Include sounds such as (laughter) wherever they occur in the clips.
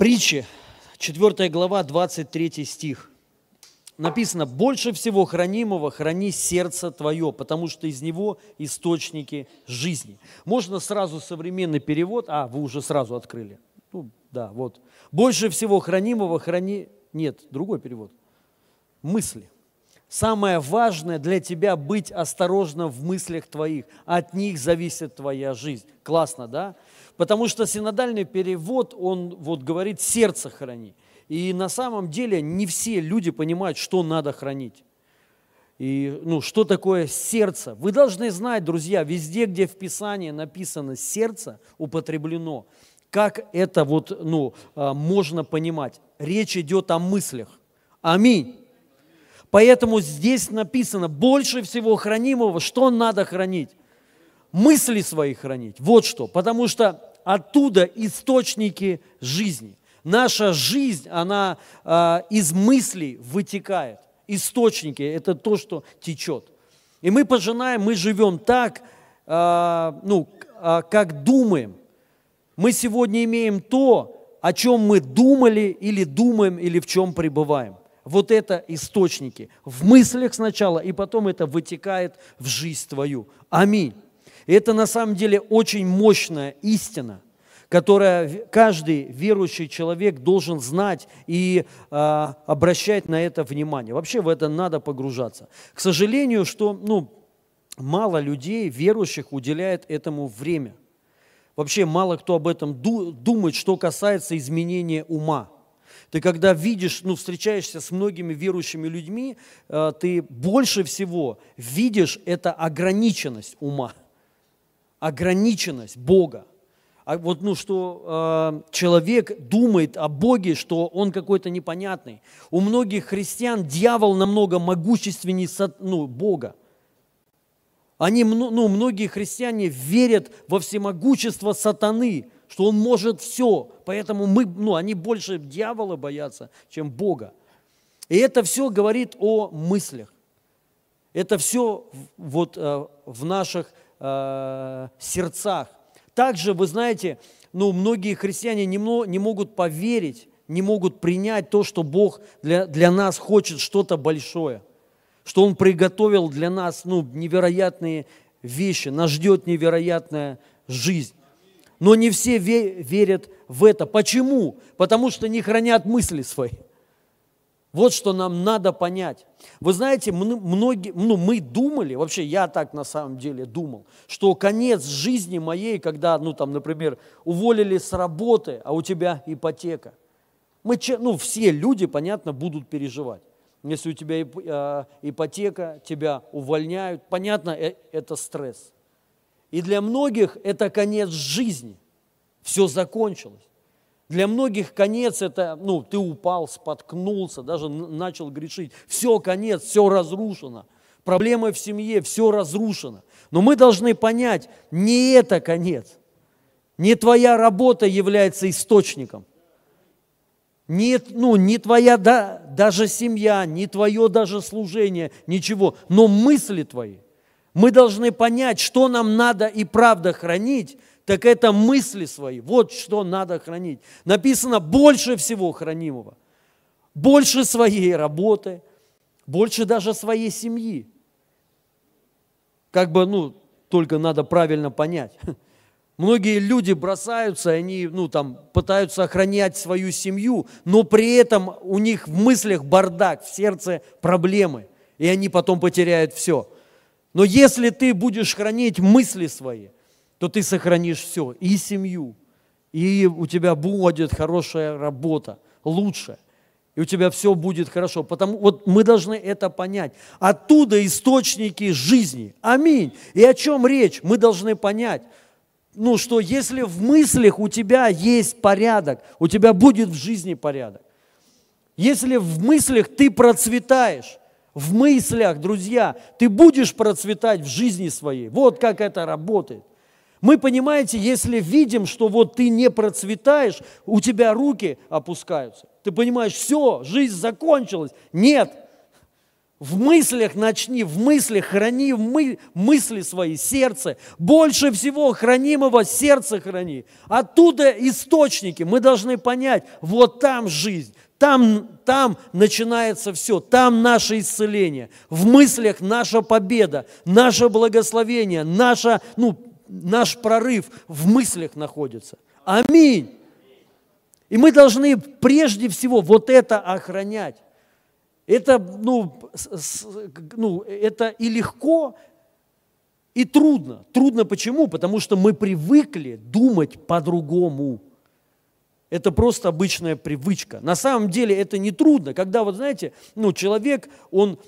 Притчи, 4 глава, 23 стих. Написано, больше всего хранимого храни сердце твое, потому что из него источники жизни. Можно сразу современный перевод, а, вы уже сразу открыли. Ну, да, вот. Больше всего хранимого храни... Нет, другой перевод. Мысли. Самое важное для тебя быть осторожным в мыслях твоих. От них зависит твоя жизнь. Классно, да? Потому что синодальный перевод, он вот говорит «сердце храни». И на самом деле не все люди понимают, что надо хранить. И ну, что такое сердце? Вы должны знать, друзья, везде, где в Писании написано «сердце», употреблено, как это вот, ну, а, можно понимать. Речь идет о мыслях. Аминь. Поэтому здесь написано, больше всего хранимого, что надо хранить? Мысли свои хранить. Вот что. Потому что оттуда источники жизни. Наша жизнь, она э, из мыслей вытекает. Источники – это то, что течет. И мы пожинаем, мы живем так, э, ну, э, как думаем. Мы сегодня имеем то, о чем мы думали или думаем, или в чем пребываем. Вот это источники. В мыслях сначала, и потом это вытекает в жизнь твою. Аминь. И это на самом деле очень мощная истина, которая каждый верующий человек должен знать и э, обращать на это внимание. Вообще в это надо погружаться. К сожалению, что ну, мало людей, верующих, уделяет этому время. Вообще мало кто об этом думает, что касается изменения ума. Ты когда видишь, ну, встречаешься с многими верующими людьми, э, ты больше всего видишь это ограниченность ума ограниченность Бога. А вот, ну, что э, человек думает о Боге, что он какой-то непонятный. У многих христиан дьявол намного могущественнее ну, Бога. Они, ну, многие христиане верят во всемогущество сатаны, что он может все. Поэтому мы, ну, они больше дьявола боятся, чем Бога. И это все говорит о мыслях. Это все вот э, в наших э, сердцах. Также, вы знаете, ну, многие христиане не, не могут поверить, не могут принять то, что Бог для, для нас хочет что-то большое, что Он приготовил для нас ну, невероятные вещи, нас ждет невероятная жизнь. Но не все верят в это. Почему? Потому что не хранят мысли свои. Вот что нам надо понять. Вы знаете, многие, ну, мы думали, вообще я так на самом деле думал, что конец жизни моей, когда, ну там, например, уволили с работы, а у тебя ипотека. Мы, ну, все люди, понятно, будут переживать. Если у тебя а, ипотека, тебя увольняют, понятно, э, это стресс. И для многих это конец жизни. Все закончилось. Для многих конец это, ну, ты упал, споткнулся, даже начал грешить. Все, конец, все разрушено. Проблемы в семье, все разрушено. Но мы должны понять, не это конец. Не твоя работа является источником. Не, ну, не твоя да, даже семья, не твое даже служение, ничего, но мысли твои. Мы должны понять, что нам надо и правда хранить, так это мысли свои. Вот что надо хранить. Написано больше всего хранимого. Больше своей работы, больше даже своей семьи. Как бы, ну, только надо правильно понять. (laughs) Многие люди бросаются, они, ну, там, пытаются охранять свою семью, но при этом у них в мыслях бардак, в сердце проблемы, и они потом потеряют все. Но если ты будешь хранить мысли свои – то ты сохранишь все, и семью, и у тебя будет хорошая работа, лучше, и у тебя все будет хорошо. Потому вот мы должны это понять. Оттуда источники жизни. Аминь. И о чем речь? Мы должны понять, ну, что если в мыслях у тебя есть порядок, у тебя будет в жизни порядок. Если в мыслях ты процветаешь, в мыслях, друзья, ты будешь процветать в жизни своей. Вот как это работает. Мы, понимаете, если видим, что вот ты не процветаешь, у тебя руки опускаются. Ты понимаешь, все, жизнь закончилась. Нет. В мыслях начни, в мыслях храни мы, мысли свои, сердце. Больше всего хранимого сердце храни. Оттуда источники. Мы должны понять, вот там жизнь, там, там начинается все, там наше исцеление. В мыслях наша победа, наше благословение, наша, ну, наш прорыв в мыслях находится. Аминь. И мы должны прежде всего вот это охранять. Это, ну, с, ну, это и легко, и трудно. Трудно почему? Потому что мы привыкли думать по-другому. Это просто обычная привычка. На самом деле это не трудно, когда, вот знаете, ну, человек, он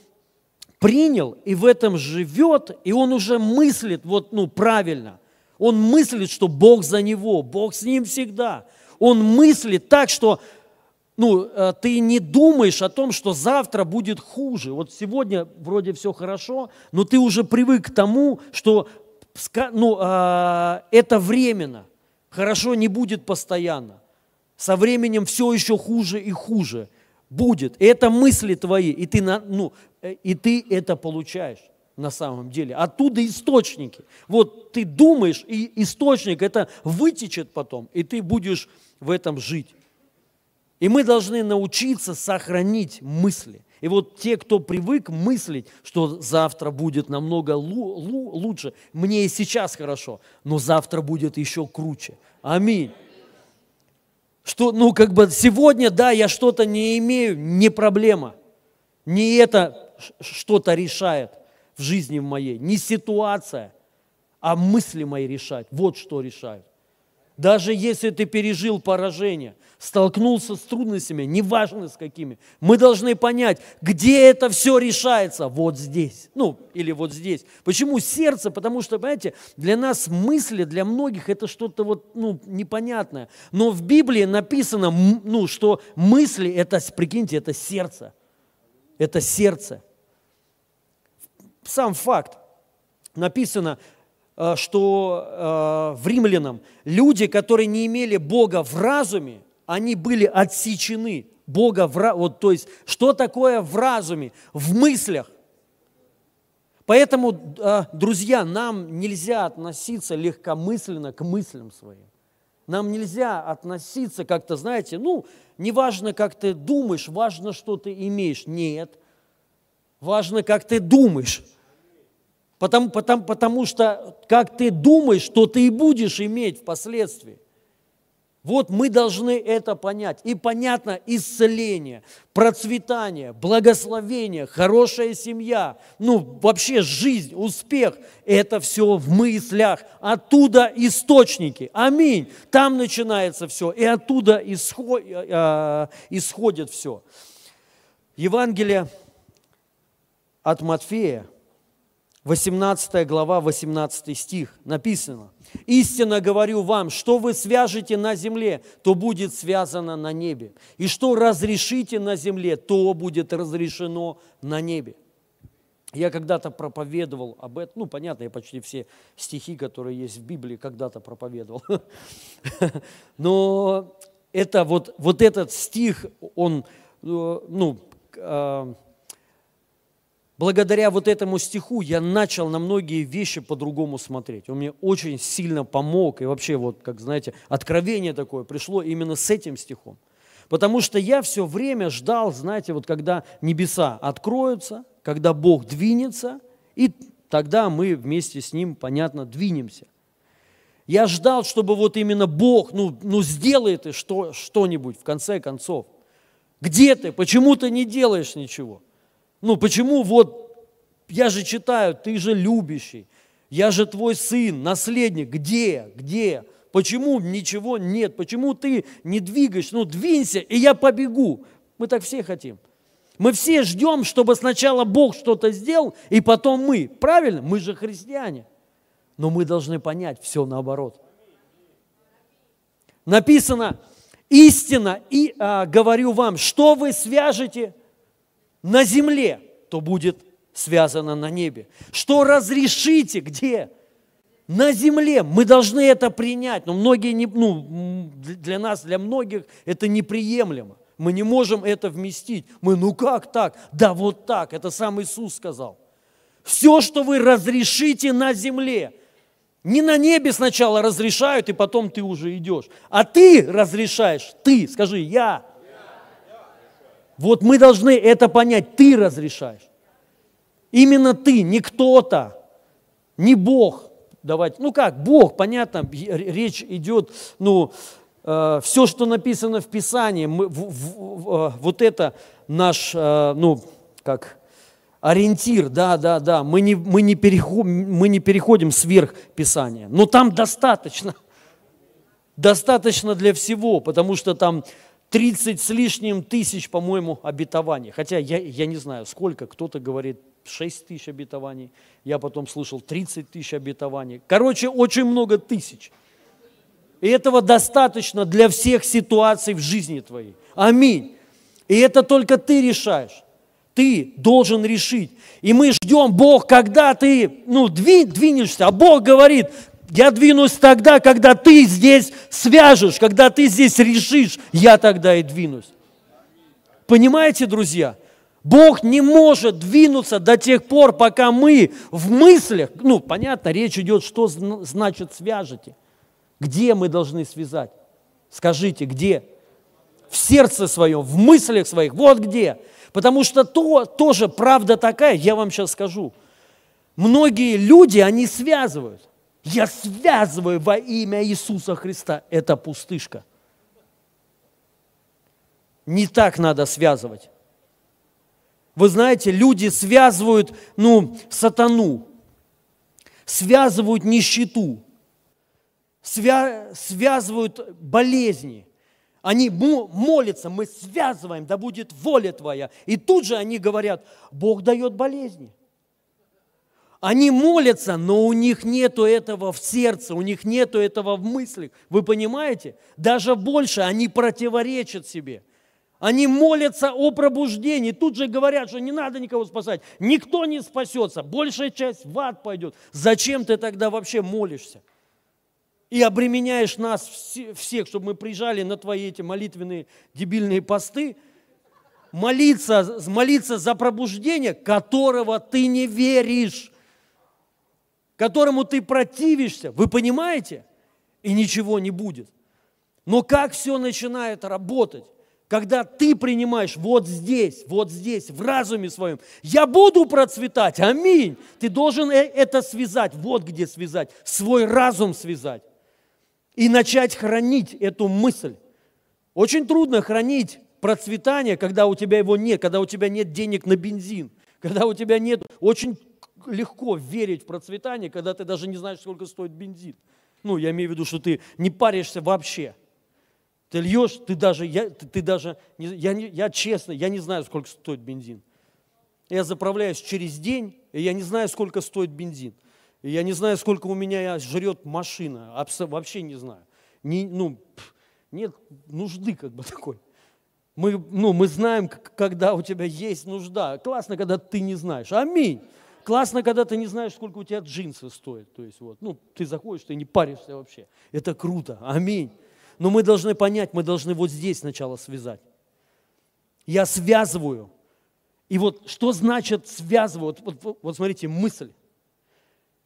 принял и в этом живет, и он уже мыслит вот, ну, правильно. Он мыслит, что Бог за него, Бог с ним всегда. Он мыслит так, что ну, э, ты не думаешь о том, что завтра будет хуже. Вот сегодня вроде все хорошо, но ты уже привык к тому, что ну, а, это временно. Хорошо не будет постоянно. Со временем все еще хуже и хуже будет. И это мысли твои, и ты, ну, э, и ты это получаешь на самом деле. Оттуда источники. Вот ты думаешь, и источник это вытечет потом, и ты будешь в этом жить. И мы должны научиться сохранить мысли. И вот те, кто привык мыслить, что завтра будет намного лучше, мне и сейчас хорошо, но завтра будет еще круче. Аминь. Что, ну, как бы сегодня, да, я что-то не имею, не проблема. Не это что-то решает в жизни моей, не ситуация, а мысли мои решать. Вот что решают. Даже если ты пережил поражение, столкнулся с трудностями, неважно с какими, мы должны понять, где это все решается. Вот здесь. Ну, или вот здесь. Почему сердце? Потому что, понимаете, для нас мысли, для многих это что-то вот, ну, непонятное. Но в Библии написано, ну, что мысли, это, прикиньте, это сердце. Это сердце. Сам факт. Написано, что э, в римлянам люди, которые не имели Бога в разуме, они были отсечены. Бога в вот, то есть, что такое в разуме, в мыслях. Поэтому, э, друзья, нам нельзя относиться легкомысленно к мыслям своим. Нам нельзя относиться как-то, знаете, ну, неважно, как ты думаешь, важно, что ты имеешь. Нет. Важно, как ты думаешь. Потому, потому, потому что как ты думаешь, что ты и будешь иметь впоследствии. Вот мы должны это понять. И понятно исцеление, процветание, благословение, хорошая семья, ну вообще жизнь, успех. Это все в мыслях. Оттуда источники. Аминь. Там начинается все. И оттуда исход, э, исходит все. Евангелие от Матфея, 18 глава, 18 стих написано. «Истинно говорю вам, что вы свяжете на земле, то будет связано на небе, и что разрешите на земле, то будет разрешено на небе». Я когда-то проповедовал об этом, ну, понятно, я почти все стихи, которые есть в Библии, когда-то проповедовал. (laughs) Но это вот, вот этот стих, он, э, ну, а, благодаря вот этому стиху я начал на многие вещи по-другому смотреть. Он мне очень сильно помог. И вообще, вот, как знаете, откровение такое пришло именно с этим стихом. Потому что я все время ждал, знаете, вот когда небеса откроются, когда Бог двинется, и тогда мы вместе с Ним, понятно, двинемся. Я ждал, чтобы вот именно Бог, ну, ну сделай ты что, что-нибудь в конце концов. Где ты? Почему ты не делаешь ничего? Ну, почему вот, я же читаю, ты же любящий, я же твой сын, наследник, где, где? Почему ничего нет? Почему ты не двигаешь? Ну, двинься, и я побегу. Мы так все хотим. Мы все ждем, чтобы сначала Бог что-то сделал, и потом мы. Правильно? Мы же христиане. Но мы должны понять все наоборот. Написано, истина, и а, говорю вам, что вы свяжете на земле, то будет связано на небе. Что разрешите, где? На земле. Мы должны это принять. Но многие не, ну, для нас, для многих это неприемлемо. Мы не можем это вместить. Мы, ну как так? Да вот так. Это сам Иисус сказал. Все, что вы разрешите на земле, не на небе сначала разрешают, и потом ты уже идешь. А ты разрешаешь, ты, скажи, я. Вот мы должны это понять, ты разрешаешь. Именно ты, не кто-то, не Бог. Давайте, ну как, Бог, понятно, речь идет, ну, э, все, что написано в Писании, мы, в, в, э, вот это наш, э, ну, как, ориентир, да, да, да, мы не, мы не, переходим, мы не переходим сверх Писания, но там достаточно, достаточно для всего, потому что там 30 с лишним тысяч, по-моему, обетований. Хотя я, я не знаю, сколько. Кто-то говорит 6 тысяч обетований. Я потом слышал 30 тысяч обетований. Короче, очень много тысяч. И этого достаточно для всех ситуаций в жизни твоей. Аминь. И это только ты решаешь. Ты должен решить. И мы ждем, Бог, когда ты ну, двинешься. А Бог говорит, я двинусь тогда, когда ты здесь свяжешь, когда ты здесь решишь, я тогда и двинусь. Понимаете, друзья? Бог не может двинуться до тех пор, пока мы в мыслях, ну, понятно, речь идет, что значит свяжете. Где мы должны связать? Скажите, где? В сердце своем, в мыслях своих, вот где. Потому что то, тоже правда такая, я вам сейчас скажу. Многие люди, они связывают. Я связываю во имя Иисуса Христа. Это пустышка. Не так надо связывать. Вы знаете, люди связывают, ну, сатану, связывают нищету, свя- связывают болезни. Они молятся, мы связываем, да будет воля Твоя. И тут же они говорят, Бог дает болезни. Они молятся, но у них нету этого в сердце, у них нету этого в мыслях. Вы понимаете? Даже больше они противоречат себе. Они молятся о пробуждении. Тут же говорят, что не надо никого спасать. Никто не спасется. Большая часть в ад пойдет. Зачем ты тогда вообще молишься? И обременяешь нас всех, чтобы мы приезжали на твои эти молитвенные дебильные посты, молиться, молиться за пробуждение, которого ты не веришь которому ты противишься, вы понимаете? И ничего не будет. Но как все начинает работать? Когда ты принимаешь вот здесь, вот здесь, в разуме своем, я буду процветать, аминь. Ты должен э, это связать, вот где связать, свой разум связать. И начать хранить эту мысль. Очень трудно хранить процветание, когда у тебя его нет, когда у тебя нет денег на бензин, когда у тебя нет, очень легко верить в процветание, когда ты даже не знаешь, сколько стоит бензин. Ну, я имею в виду, что ты не паришься вообще. Ты льешь, ты даже, я, ты, ты даже, я, я честно, я не знаю, сколько стоит бензин. Я заправляюсь через день, и я не знаю, сколько стоит бензин. И я не знаю, сколько у меня жрет машина. Вообще не знаю. Не, ну, нет нужды как бы (laughs) такой. Мы, ну, мы знаем, когда у тебя есть нужда. Классно, когда ты не знаешь. Аминь. Классно, когда ты не знаешь, сколько у тебя джинсы стоят. То есть вот, ну, ты заходишь, ты не паришься вообще. Это круто. Аминь. Но мы должны понять, мы должны вот здесь сначала связать. Я связываю. И вот что значит связываю? Вот, вот, вот смотрите, мысль.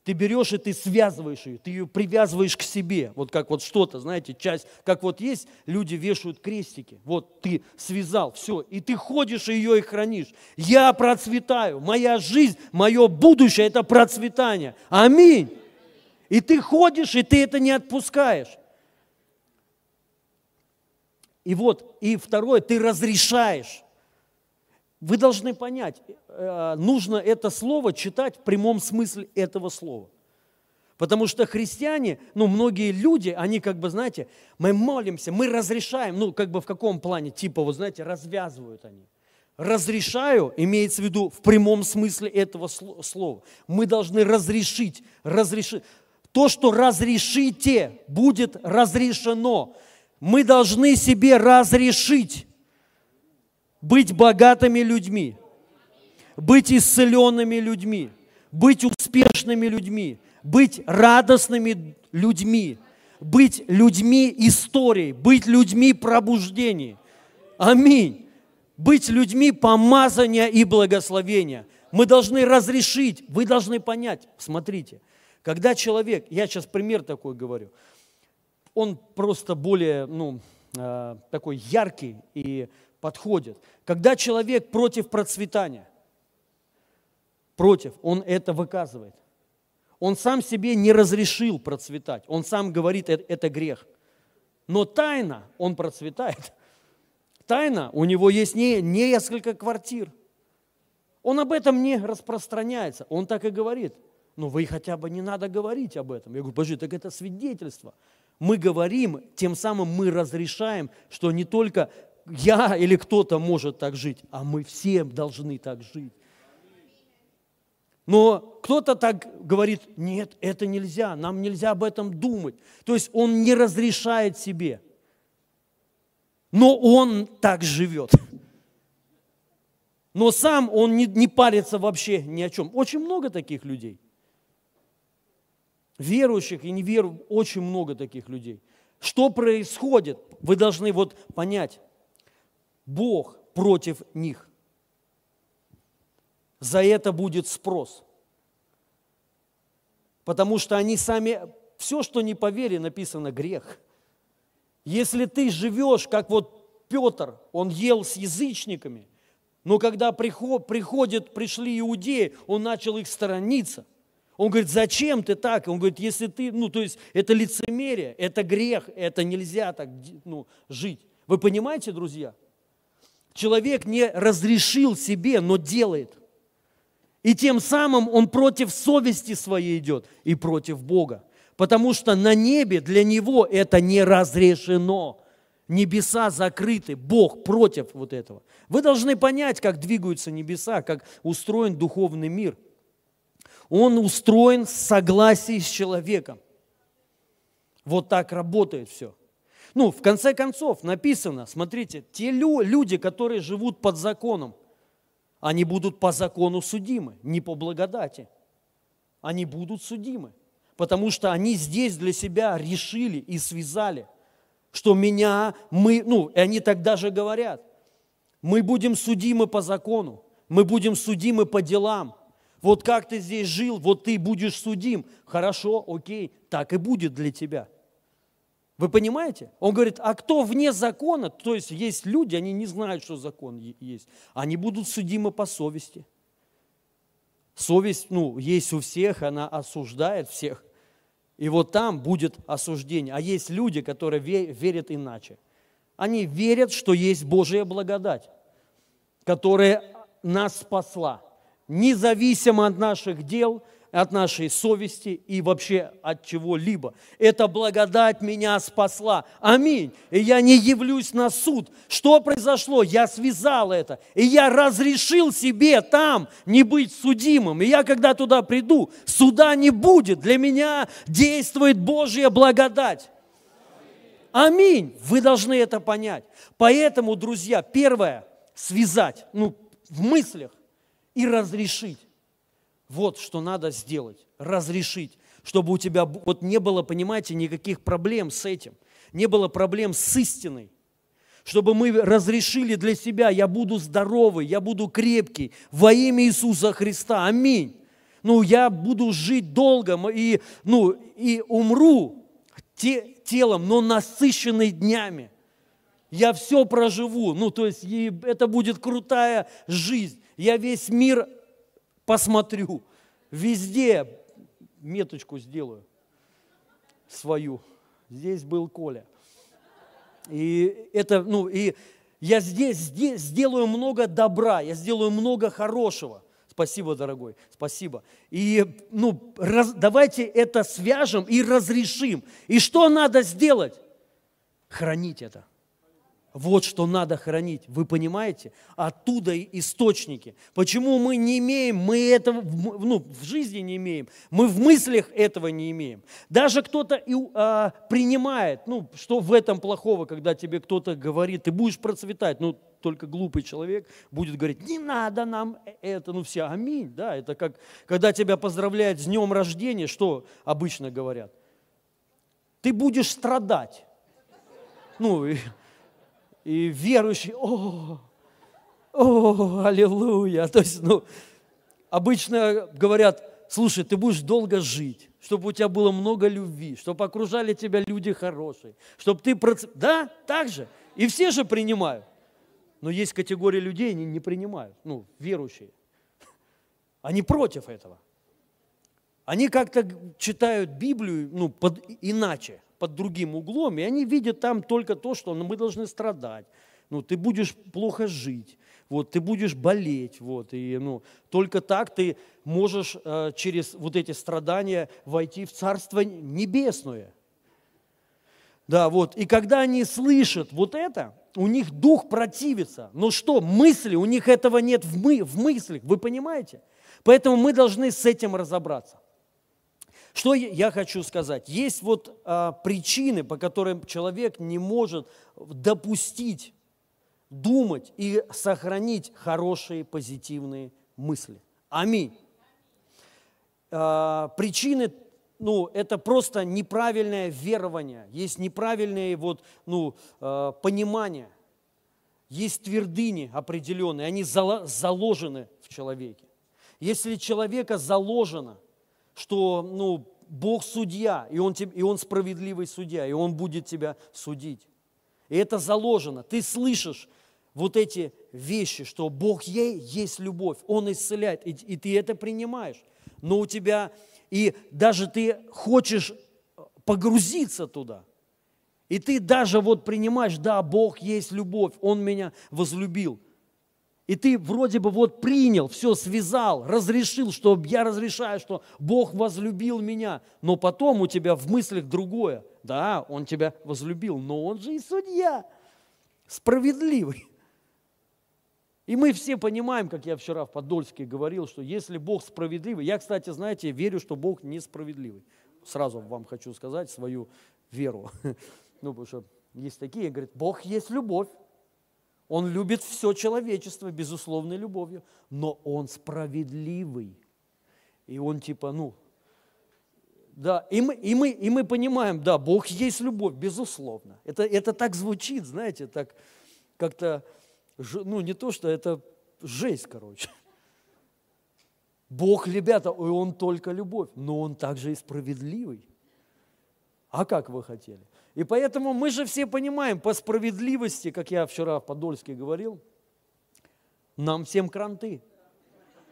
Ты берешь и ты связываешь ее, ты ее привязываешь к себе. Вот как вот что-то, знаете, часть, как вот есть, люди вешают крестики. Вот ты связал, все, и ты ходишь ее и хранишь. Я процветаю, моя жизнь, мое будущее – это процветание. Аминь. И ты ходишь, и ты это не отпускаешь. И вот, и второе, ты разрешаешь. Вы должны понять, э, нужно это слово читать в прямом смысле этого слова. Потому что христиане, ну, многие люди, они как бы, знаете, мы молимся, мы разрешаем, ну, как бы в каком плане, типа, вот знаете, развязывают они. Разрешаю, имеется в виду в прямом смысле этого слова. Мы должны разрешить, разрешить. То, что разрешите, будет разрешено. Мы должны себе разрешить быть богатыми людьми, быть исцеленными людьми, быть успешными людьми, быть радостными людьми, быть людьми истории, быть людьми пробуждений. Аминь. Быть людьми помазания и благословения. Мы должны разрешить, вы должны понять. Смотрите, когда человек, я сейчас пример такой говорю, он просто более, ну, э, такой яркий и подходит. Когда человек против процветания, против, он это выказывает. Он сам себе не разрешил процветать. Он сам говорит, это, это грех. Но тайна, он процветает. Тайна, у него есть не, не несколько квартир. Он об этом не распространяется. Он так и говорит. Ну, вы хотя бы не надо говорить об этом. Я говорю, подожди, так это свидетельство. Мы говорим, тем самым мы разрешаем, что не только я или кто-то может так жить, а мы все должны так жить. Но кто-то так говорит, нет, это нельзя, нам нельзя об этом думать. То есть он не разрешает себе. Но он так живет. Но сам он не, не парится вообще ни о чем. Очень много таких людей. Верующих и неверующих, очень много таких людей. Что происходит? Вы должны вот понять. Бог против них за это будет спрос. Потому что они сами, все, что не по вере, написано грех. Если ты живешь, как вот Петр, он ел с язычниками, но когда приход, приходит, пришли иудеи, он начал их сторониться. Он говорит, зачем ты так? Он говорит, если ты, ну то есть это лицемерие, это грех, это нельзя так ну, жить. Вы понимаете, друзья? Человек не разрешил себе, но делает – и тем самым он против совести своей идет и против Бога. Потому что на небе для него это не разрешено. Небеса закрыты, Бог против вот этого. Вы должны понять, как двигаются небеса, как устроен духовный мир. Он устроен в согласии с человеком. Вот так работает все. Ну, в конце концов, написано, смотрите, те люди, которые живут под законом – они будут по закону судимы, не по благодати. Они будут судимы, потому что они здесь для себя решили и связали, что меня, мы, ну, и они так даже говорят, мы будем судимы по закону, мы будем судимы по делам. Вот как ты здесь жил, вот ты будешь судим. Хорошо, окей, так и будет для тебя – вы понимаете? Он говорит, а кто вне закона, то есть есть люди, они не знают, что закон есть, они будут судимы по совести. Совесть, ну, есть у всех, она осуждает всех. И вот там будет осуждение. А есть люди, которые верят иначе. Они верят, что есть Божья благодать, которая нас спасла, независимо от наших дел – от нашей совести и вообще от чего-либо. Эта благодать меня спасла. Аминь. И я не явлюсь на суд. Что произошло? Я связал это. И я разрешил себе там не быть судимым. И я, когда туда приду, суда не будет. Для меня действует Божья благодать. Аминь. Вы должны это понять. Поэтому, друзья, первое, связать, ну, в мыслях и разрешить. Вот что надо сделать, разрешить, чтобы у тебя вот не было, понимаете, никаких проблем с этим, не было проблем с истиной, чтобы мы разрешили для себя, я буду здоровый, я буду крепкий во имя Иисуса Христа. Аминь. Ну, я буду жить долго и, ну, и умру те, телом, но насыщенный днями. Я все проживу. Ну, то есть это будет крутая жизнь. Я весь мир посмотрю, везде меточку сделаю свою. Здесь был Коля. И это, ну, и я здесь, здесь сделаю много добра, я сделаю много хорошего. Спасибо, дорогой, спасибо. И ну, раз, давайте это свяжем и разрешим. И что надо сделать? Хранить это. Вот что надо хранить. Вы понимаете? Оттуда источники. Почему мы не имеем, мы этого ну, в жизни не имеем, мы в мыслях этого не имеем. Даже кто-то и, а, принимает, ну, что в этом плохого, когда тебе кто-то говорит, ты будешь процветать, ну, только глупый человек будет говорить, не надо нам это, ну все, аминь, да, это как, когда тебя поздравляют с днем рождения, что обычно говорят? Ты будешь страдать. Ну, И верующий, о, о, аллилуйя. То есть, ну, обычно говорят, слушай, ты будешь долго жить, чтобы у тебя было много любви, чтобы окружали тебя люди хорошие, чтобы ты... Проц... Да, так же. И все же принимают. Но есть категория людей, они не принимают, ну, верующие. Они против этого. Они как-то читают Библию ну, под, иначе, под другим углом, и они видят там только то, что мы должны страдать, ну, ты будешь плохо жить, вот, ты будешь болеть, вот, и ну, только так ты можешь э, через вот эти страдания войти в Царство Небесное. Да, вот, и когда они слышат вот это, у них дух противится. Но что, мысли, у них этого нет в, мы, в мыслях, вы понимаете? Поэтому мы должны с этим разобраться. Что я хочу сказать? Есть вот а, причины, по которым человек не может допустить думать и сохранить хорошие позитивные мысли. Аминь. А, причины, ну, это просто неправильное верование, есть неправильное вот, ну, а, понимание, есть твердыни определенные, они заложены в человеке. Если человека заложено, что ну, Бог судья, и он, и он справедливый судья, и Он будет тебя судить. И это заложено. Ты слышишь вот эти вещи, что Бог ей есть любовь, Он исцеляет, и, и ты это принимаешь. Но у тебя, и даже ты хочешь погрузиться туда. И ты даже вот принимаешь, да, Бог есть любовь, Он меня возлюбил. И ты вроде бы вот принял, все связал, разрешил, что я разрешаю, что Бог возлюбил меня. Но потом у тебя в мыслях другое. Да, Он тебя возлюбил, но Он же и судья, справедливый. И мы все понимаем, как я вчера в Подольске говорил, что если Бог справедливый, я, кстати, знаете, верю, что Бог несправедливый. Сразу вам хочу сказать свою веру. (laughs) Ну, потому что есть такие, говорят, Бог есть любовь. Он любит все человечество безусловной любовью, но он справедливый. И он типа, ну, да, и мы, и мы, и мы понимаем, да, Бог есть любовь, безусловно. Это, это так звучит, знаете, так как-то, ну, не то, что это жесть, короче. Бог, ребята, Он только любовь, но Он также и справедливый. А как вы хотели? И поэтому мы же все понимаем, по справедливости, как я вчера в Подольске говорил, нам всем кранты.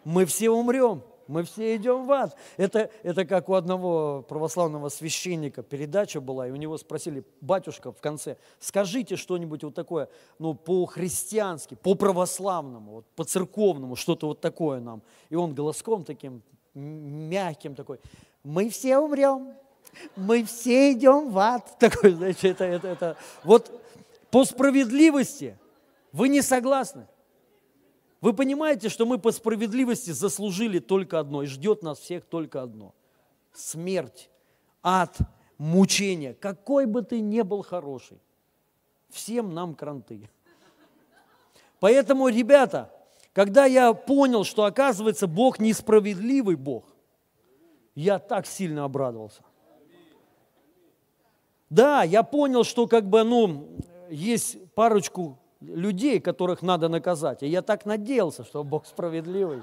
Мы все умрем, мы все идем в ад. Это, это как у одного православного священника передача была, и у него спросили, батюшка в конце, скажите что-нибудь вот такое, ну, по-христиански, по-православному, вот, по-церковному, что-то вот такое нам. И он голоском таким мягким такой, мы все умрем, мы все идем в ад. (laughs) Такой, знаете, это, это, это. Вот по справедливости вы не согласны. Вы понимаете, что мы по справедливости заслужили только одно, и ждет нас всех только одно. Смерть, ад, мучение. Какой бы ты ни был хороший, всем нам кранты. Поэтому, ребята, когда я понял, что оказывается Бог несправедливый Бог, я так сильно обрадовался. Да, я понял, что как бы, ну, есть парочку людей, которых надо наказать. И я так надеялся, что Бог справедливый.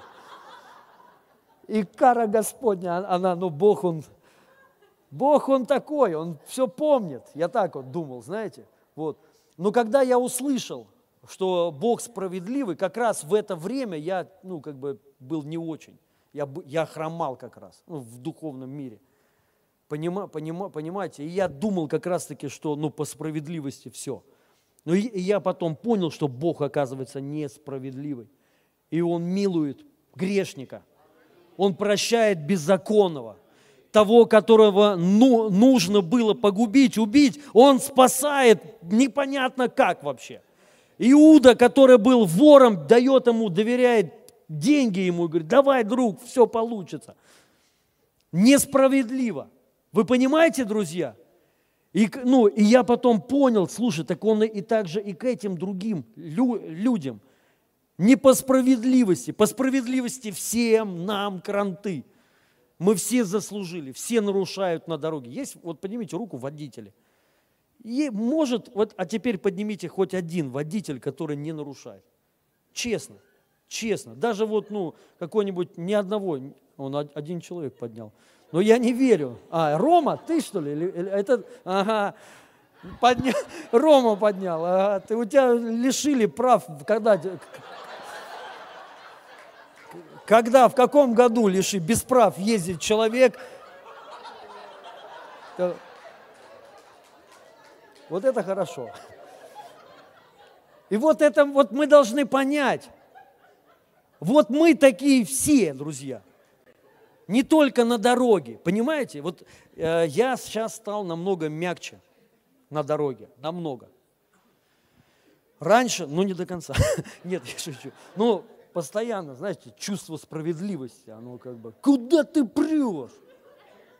И кара Господня, а, она, ну, Бог, Он, Бог, Он такой, Он все помнит. Я так вот думал, знаете. Вот. Но когда я услышал, что Бог справедливый, как раз в это время я, ну, как бы был не очень. Я, я хромал как раз ну, в духовном мире – Понима, понима, понимаете? И я думал как раз-таки, что ну, по справедливости все. Но и, и я потом понял, что Бог, оказывается, несправедливый. И Он милует грешника. Он прощает беззаконного. Того, которого ну, нужно было погубить, убить, Он спасает непонятно как вообще. Иуда, который был вором, дает ему, доверяет деньги ему говорит, давай, друг, все получится. Несправедливо. Вы понимаете, друзья? И, ну, и я потом понял, слушай, так он и также и к этим другим лю, людям. Не по справедливости, по справедливости всем нам кранты. Мы все заслужили, все нарушают на дороге. Есть, вот поднимите руку водители. И может, вот, а теперь поднимите хоть один водитель, который не нарушает. Честно, честно. Даже вот, ну, какой-нибудь, ни одного, он один человек поднял. Но я не верю. А, Рома, ты что ли? Или, или, это, ага, подня... (laughs) Рома поднял. Ага, ты, у тебя лишили прав, когда, когда, в каком году лиши без прав ездит человек, вот это хорошо. И вот это вот мы должны понять. Вот мы такие все, друзья. Не только на дороге, понимаете? Вот э, я сейчас стал намного мягче на дороге, намного. Раньше, ну не до конца, (laughs) нет, я шучу. Ну, постоянно, знаете, чувство справедливости, оно как бы, куда ты прешь?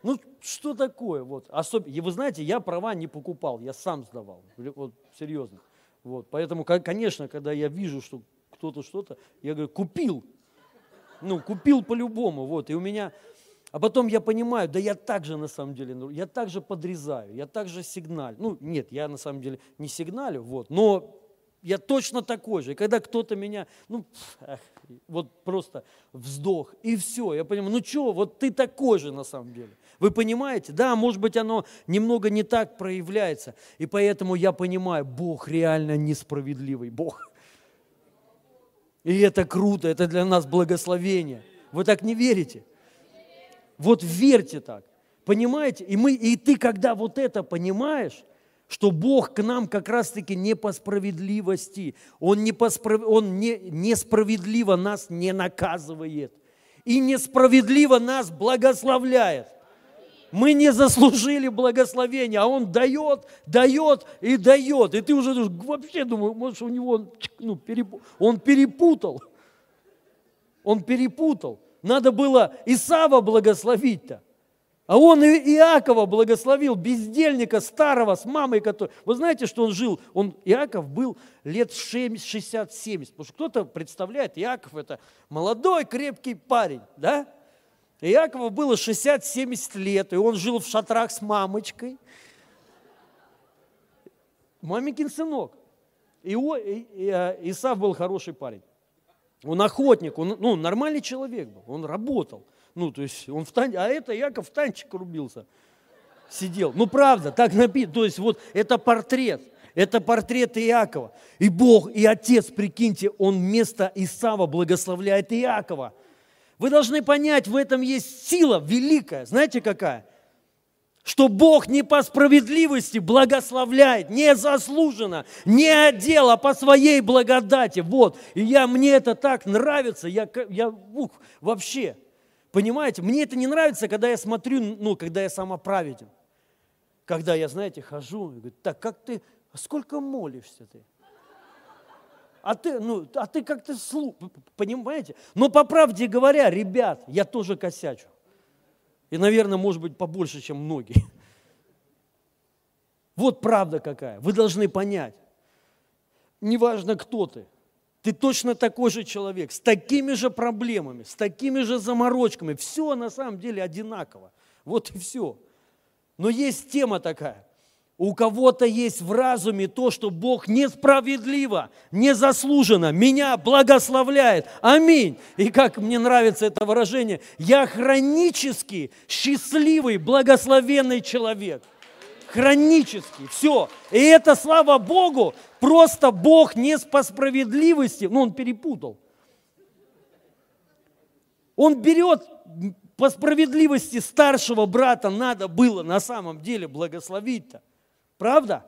Ну, что такое? Вот. Особ... И вы знаете, я права не покупал, я сам сдавал. Вот, серьезно. Вот. Поэтому, конечно, когда я вижу, что кто-то что-то, я говорю, купил. Ну, купил по-любому. Вот. И у меня... А потом я понимаю, да я так же на самом деле, ну, я так же подрезаю, я так же сигналю. Ну, нет, я на самом деле не сигналю, вот, но я точно такой же. И когда кто-то меня, ну, эх, вот просто вздох, и все. Я понимаю, ну что, вот ты такой же на самом деле. Вы понимаете? Да, может быть, оно немного не так проявляется. И поэтому я понимаю, Бог реально несправедливый Бог. И это круто, это для нас благословение. Вы так не верите? Вот верьте так. Понимаете? И, мы, и ты, когда вот это понимаешь, что Бог к нам как раз-таки не по справедливости, Он, не по справ... Он не, несправедливо нас не наказывает и несправедливо нас благословляет. Мы не заслужили благословения, а Он дает, дает и дает. И ты уже вообще думаешь, может, у него ну, переп... он перепутал. Он перепутал. Надо было Исава благословить-то. А он Иакова благословил, бездельника старого, с мамой, который... Вы знаете, что он жил? Он, Иаков был лет 60-70. Потому что кто-то представляет, Иаков это молодой, крепкий парень, да? Иакову было 60-70 лет, и он жил в шатрах с мамочкой. Мамикин сынок. И, и, а, Исав был хороший парень. Он охотник, он ну, нормальный человек был, он работал. Ну, то есть он в тан... А это Яков в танчик рубился. Сидел. Ну, правда, так написано. То есть вот это портрет. Это портрет Иакова. И Бог, и Отец, прикиньте, Он вместо Исава благословляет Иакова. Вы должны понять, в этом есть сила великая. Знаете какая? Что Бог не по справедливости благословляет, не заслуженно, не отдел, а по своей благодати. Вот. И я, мне это так нравится. Я, я ух, вообще. Понимаете, мне это не нравится, когда я смотрю, ну, когда я самоправеден. Когда я, знаете, хожу и говорю, так, как ты, сколько молишься ты? А ты, ну, а ты как-то слух, понимаете? Но по правде говоря, ребят, я тоже косячу. И, наверное, может быть, побольше, чем многие. Вот правда какая. Вы должны понять. Неважно, кто ты. Ты точно такой же человек, с такими же проблемами, с такими же заморочками. Все на самом деле одинаково. Вот и все. Но есть тема такая. У кого-то есть в разуме то, что Бог несправедливо, незаслуженно меня благословляет. Аминь. И как мне нравится это выражение, я хронически счастливый, благословенный человек. Хронически. Все. И это, слава Богу, Просто Бог не по справедливости, ну он перепутал. Он берет по справедливости старшего брата надо было на самом деле благословить-то. Правда?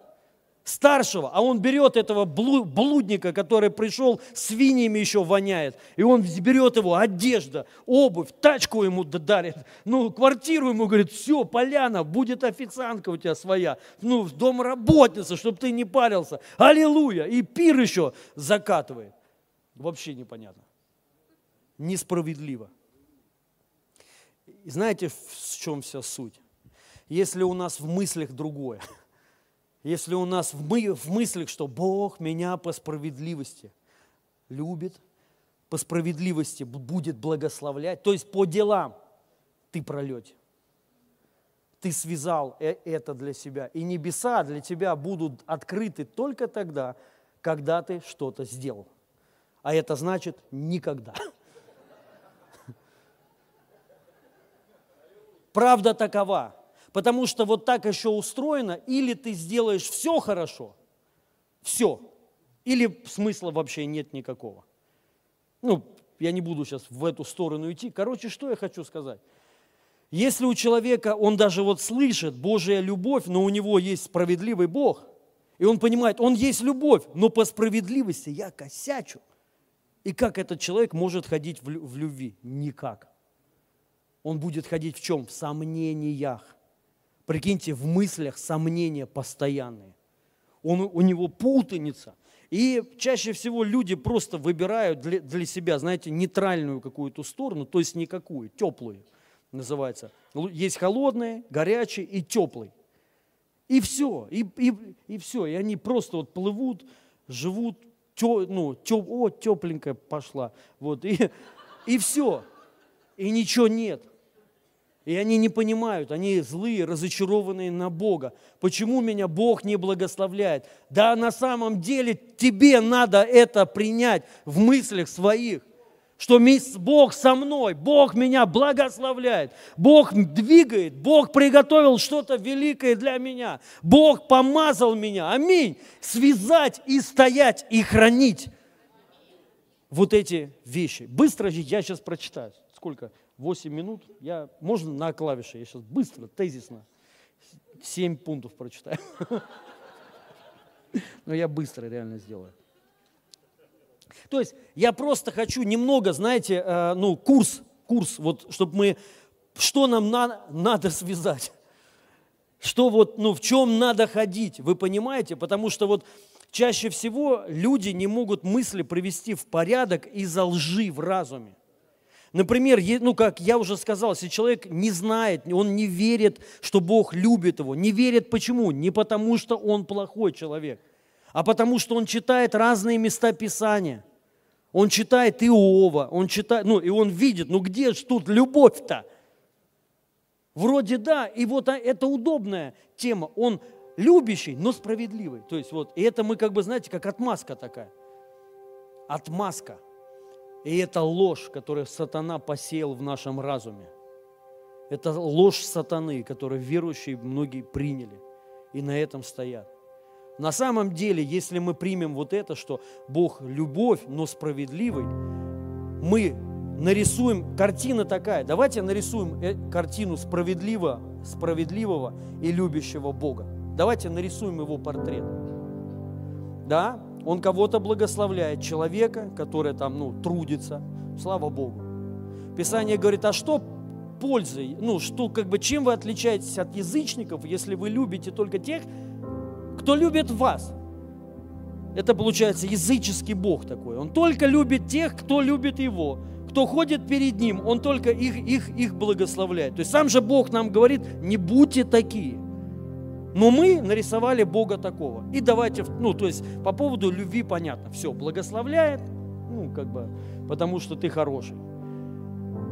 старшего, а он берет этого блудника, который пришел, свиньями еще воняет, и он берет его одежда, обувь, тачку ему дарит, ну, квартиру ему говорит, все, поляна, будет официантка у тебя своя, ну, домработница, чтобы ты не парился, аллилуйя, и пир еще закатывает. Вообще непонятно. Несправедливо. И знаете, в чем вся суть? Если у нас в мыслях другое – если у нас в, мы, в мыслях, что Бог меня по справедливости любит, по справедливости будет благословлять, то есть по делам, ты пролете. ты связал э, это для себя. И небеса для тебя будут открыты только тогда, когда ты что-то сделал. А это значит никогда. (laughs) Правда такова. Потому что вот так еще устроено, или ты сделаешь все хорошо, все, или смысла вообще нет никакого. Ну, я не буду сейчас в эту сторону идти. Короче, что я хочу сказать? Если у человека, он даже вот слышит Божья любовь, но у него есть справедливый Бог, и он понимает, он есть любовь, но по справедливости я косячу. И как этот человек может ходить в, в любви? Никак. Он будет ходить в чем? В сомнениях. Прикиньте, в мыслях сомнения постоянные. Он, у него путаница. И чаще всего люди просто выбирают для, для себя, знаете, нейтральную какую-то сторону, то есть никакую, теплую называется. Есть холодный, горячий и теплый. И все, и, и, и все. И они просто вот плывут, живут, тё, ну, тё, о, тепленькая пошла. Вот, и, и все. И ничего нет. И они не понимают, они злые, разочарованные на Бога. Почему меня Бог не благословляет? Да на самом деле тебе надо это принять в мыслях своих что Бог со мной, Бог меня благословляет, Бог двигает, Бог приготовил что-то великое для меня, Бог помазал меня, аминь, связать и стоять и хранить вот эти вещи. Быстро я сейчас прочитаю. Сколько? 8 минут? Я, можно на клавише? Я сейчас быстро, тезисно. 7 пунктов прочитаю. (laughs) Но я быстро реально сделаю. То есть я просто хочу немного, знаете, э, ну, курс, курс, вот, чтобы мы, что нам на, надо связать, что вот, ну, в чем надо ходить, вы понимаете? Потому что вот чаще всего люди не могут мысли привести в порядок из-за лжи в разуме. Например, ну, как я уже сказал, если человек не знает, он не верит, что Бог любит его, не верит почему? Не потому, что он плохой человек, а потому, что он читает разные места Писания – он читает Иова, он читает, ну и он видит, ну где же тут любовь-то? Вроде да, и вот а, это удобная тема. Он любящий, но справедливый. То есть вот, и это мы как бы, знаете, как отмазка такая. Отмазка. И это ложь, которую сатана посеял в нашем разуме. Это ложь сатаны, которую верующие многие приняли и на этом стоят. На самом деле, если мы примем вот это, что Бог любовь, но справедливый, мы нарисуем, картина такая, давайте нарисуем э, картину справедливого, справедливого и любящего Бога. Давайте нарисуем его портрет. Да, он кого-то благословляет, человека, который там, ну, трудится, слава Богу. Писание говорит, а что пользы, ну, что, как бы, чем вы отличаетесь от язычников, если вы любите только тех, кто любит вас. Это получается языческий Бог такой. Он только любит тех, кто любит Его. Кто ходит перед Ним, Он только их, их, их благословляет. То есть сам же Бог нам говорит, не будьте такие. Но мы нарисовали Бога такого. И давайте, ну, то есть по поводу любви понятно. Все, благословляет, ну, как бы, потому что ты хороший.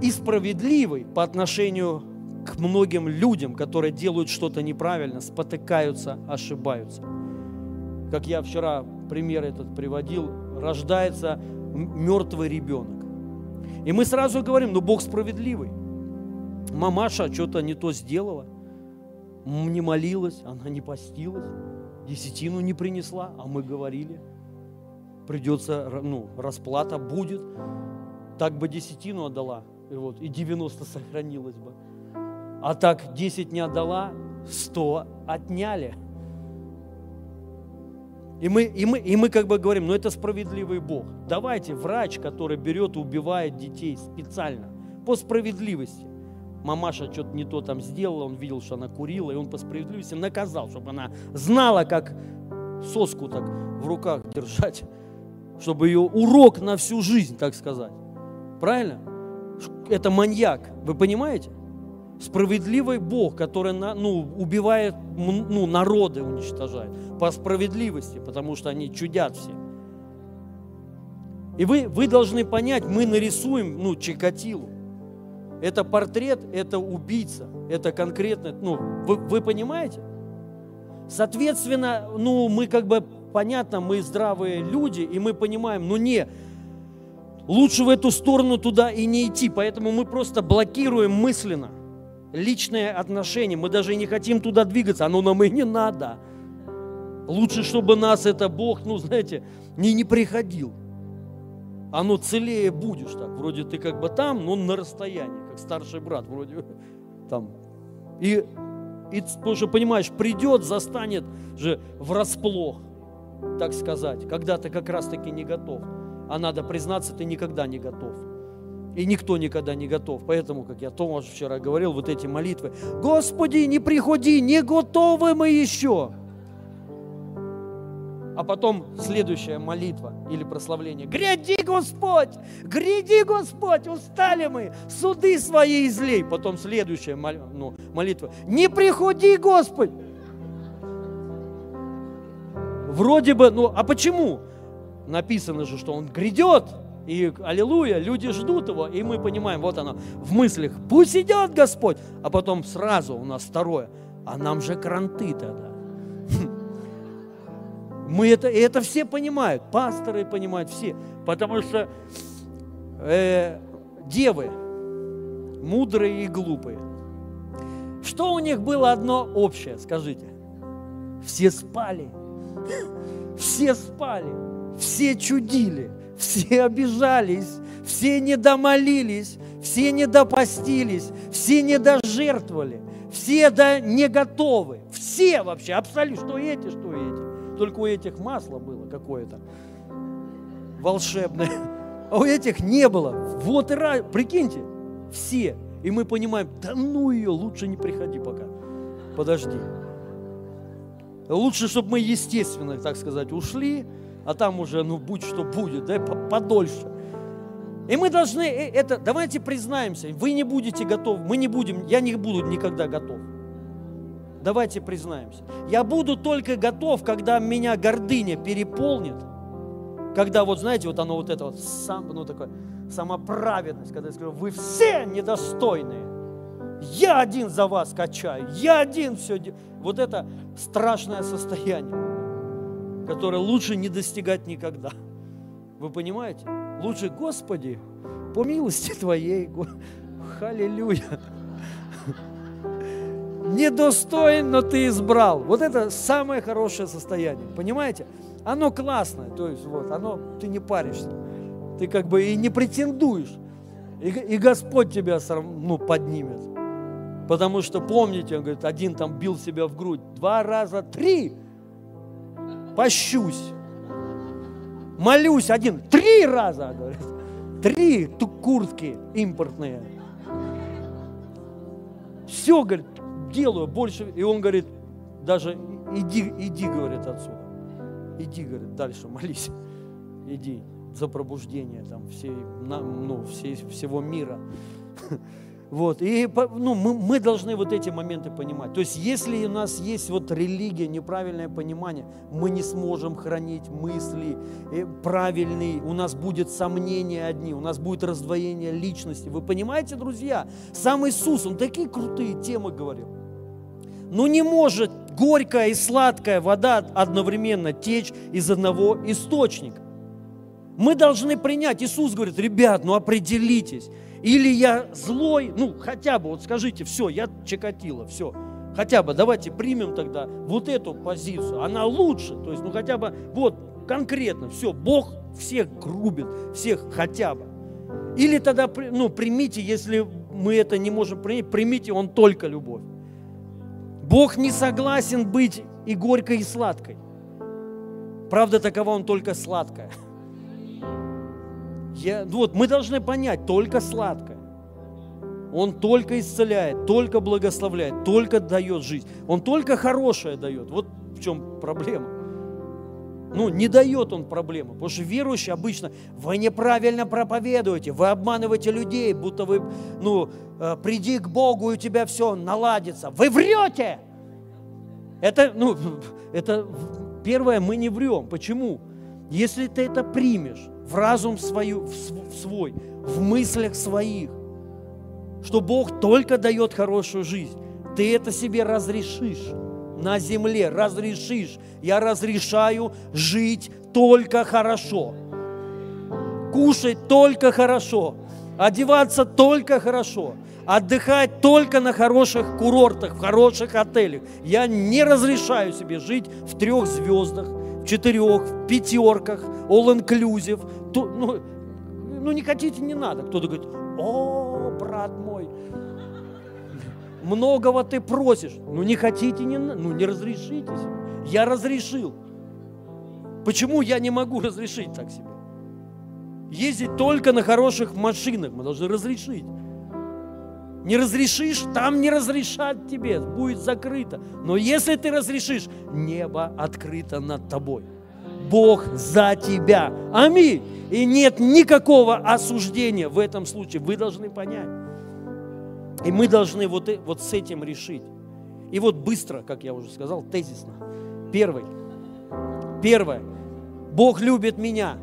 И справедливый по отношению к многим людям, которые делают что-то неправильно, спотыкаются, ошибаются. Как я вчера пример этот приводил, рождается мертвый ребенок. И мы сразу говорим, ну Бог справедливый. Мамаша что-то не то сделала, не молилась, она не постилась, десятину не принесла, а мы говорили, придется, ну, расплата будет, так бы десятину отдала, и, вот, и 90 сохранилось бы. А так 10 не отдала, 100 отняли. И мы, и, мы, и мы как бы говорим, ну это справедливый Бог. Давайте врач, который берет и убивает детей специально, по справедливости. Мамаша что-то не то там сделала, он видел, что она курила, и он по справедливости наказал, чтобы она знала, как соску так в руках держать, чтобы ее урок на всю жизнь, так сказать. Правильно? Это маньяк, вы понимаете? Справедливый Бог, который ну, убивает, ну, народы уничтожает по справедливости, потому что они чудят все. И вы, вы должны понять, мы нарисуем ну, Чикатилу. Это портрет, это убийца, это конкретно, ну, вы, вы понимаете? Соответственно, ну, мы как бы, понятно, мы здравые люди, и мы понимаем, ну не, лучше в эту сторону туда и не идти, поэтому мы просто блокируем мысленно личные отношения, мы даже не хотим туда двигаться, оно нам и не надо. Лучше, чтобы нас это Бог, ну, знаете, не, не приходил. Оно целее будешь так. Вроде ты как бы там, но на расстоянии, как старший брат вроде там. И, и потому что, понимаешь, придет, застанет же врасплох, так сказать, когда ты как раз-таки не готов. А надо признаться, ты никогда не готов. И никто никогда не готов. Поэтому, как я Томаш вчера говорил, вот эти молитвы. Господи, не приходи, не готовы мы еще. А потом следующая молитва или прославление. Гряди, Господь! Гряди, Господь! Устали мы! Суды свои излей! Потом следующая ну, молитва. Не приходи, Господь! Вроде бы, ну а почему? Написано же, что Он грядет, и аллилуйя, люди ждут его, и мы понимаем, вот оно, в мыслях, пусть идет Господь, а потом сразу у нас второе, а нам же кранты тогда. (laughs) Мы это, и это все понимают, пасторы понимают все, потому что э, девы, мудрые и глупые. Что у них было одно общее, скажите? Все спали, все спали, все чудили, все обижались, все недомолились, все недопостились, все недожертвовали, все да не готовы, все вообще, абсолютно, что эти, что эти. Только у этих масло было какое-то волшебное, а у этих не было. Вот и рай, прикиньте, все. И мы понимаем, да ну ее, лучше не приходи пока. Подожди. Лучше, чтобы мы естественно, так сказать, ушли, а там уже, ну, будь что будет, да, подольше. И мы должны э, это, давайте признаемся, вы не будете готовы, мы не будем, я не буду никогда готов. Давайте признаемся. Я буду только готов, когда меня гордыня переполнит, когда вот, знаете, вот оно вот это вот, сам, ну, такое, самоправедность, когда я скажу, вы все недостойные. Я один за вас качаю, я один все делаю. Вот это страшное состояние, которое лучше не достигать никогда. Вы понимаете? Лучше, Господи, по милости Твоей, Халилюя недостоин, но ты избрал. Вот это самое хорошее состояние, понимаете? Оно классное, то есть вот, оно, ты не паришься, ты как бы и не претендуешь, и, и Господь тебя ну, поднимет. Потому что, помните, он говорит, один там бил себя в грудь, два раза, три, пощусь, молюсь один, три раза, говорит, три куртки импортные. Все, говорит, делаю больше. И он говорит, даже иди, иди, говорит отцу. Иди, говорит, дальше молись. Иди за пробуждение там всей, ну, всей, всего мира. (laughs) Вот. И ну, мы, мы должны вот эти моменты понимать. То есть, если у нас есть вот религия, неправильное понимание, мы не сможем хранить мысли э, правильные, у нас будет сомнения одни, у нас будет раздвоение личности. Вы понимаете, друзья? Сам Иисус, Он такие крутые темы говорил. Ну не может горькая и сладкая вода одновременно течь из одного источника. Мы должны принять. Иисус говорит, ребят, ну определитесь. Или я злой, ну хотя бы, вот скажите, все, я Чикатило, все. Хотя бы давайте примем тогда вот эту позицию. Она лучше. То есть, ну хотя бы, вот конкретно, все, Бог всех грубит, всех хотя бы. Или тогда, ну, примите, если мы это не можем принять, примите, Он только любовь. Бог не согласен быть и горькой, и сладкой. Правда такова он только сладкая. Я, вот мы должны понять, только сладкое. Он только исцеляет, только благословляет, только дает жизнь. Он только хорошее дает. Вот в чем проблема. Ну, не дает он проблему, потому что верующие обычно, вы неправильно проповедуете, вы обманываете людей, будто вы, ну, э, приди к Богу, и у тебя все наладится. Вы врете! Это, ну, (laughs) это первое, мы не врем. Почему? Если ты это примешь в разум свою, в свой, в мыслях своих, что Бог только дает хорошую жизнь. Ты это себе разрешишь на земле, разрешишь. Я разрешаю жить только хорошо, кушать только хорошо, одеваться только хорошо, отдыхать только на хороших курортах, в хороших отелях. Я не разрешаю себе жить в трех звездах, в четырех, в пятерках, all-inclusive. Ну, ну, не хотите, не надо. Кто-то говорит, о, брат мой, многого ты просишь. Ну, не хотите, не, ну, не разрешите себе. Я разрешил. Почему я не могу (laughs) разрешить так себе? Ездить только на хороших машинах мы должны разрешить. Не разрешишь, там не разрешат тебе, будет закрыто. Но если ты разрешишь, небо открыто над тобой. Бог за тебя. Аминь. И нет никакого осуждения в этом случае. Вы должны понять. И мы должны вот, вот с этим решить. И вот быстро, как я уже сказал, тезисно. Первый. Первое. Бог любит меня.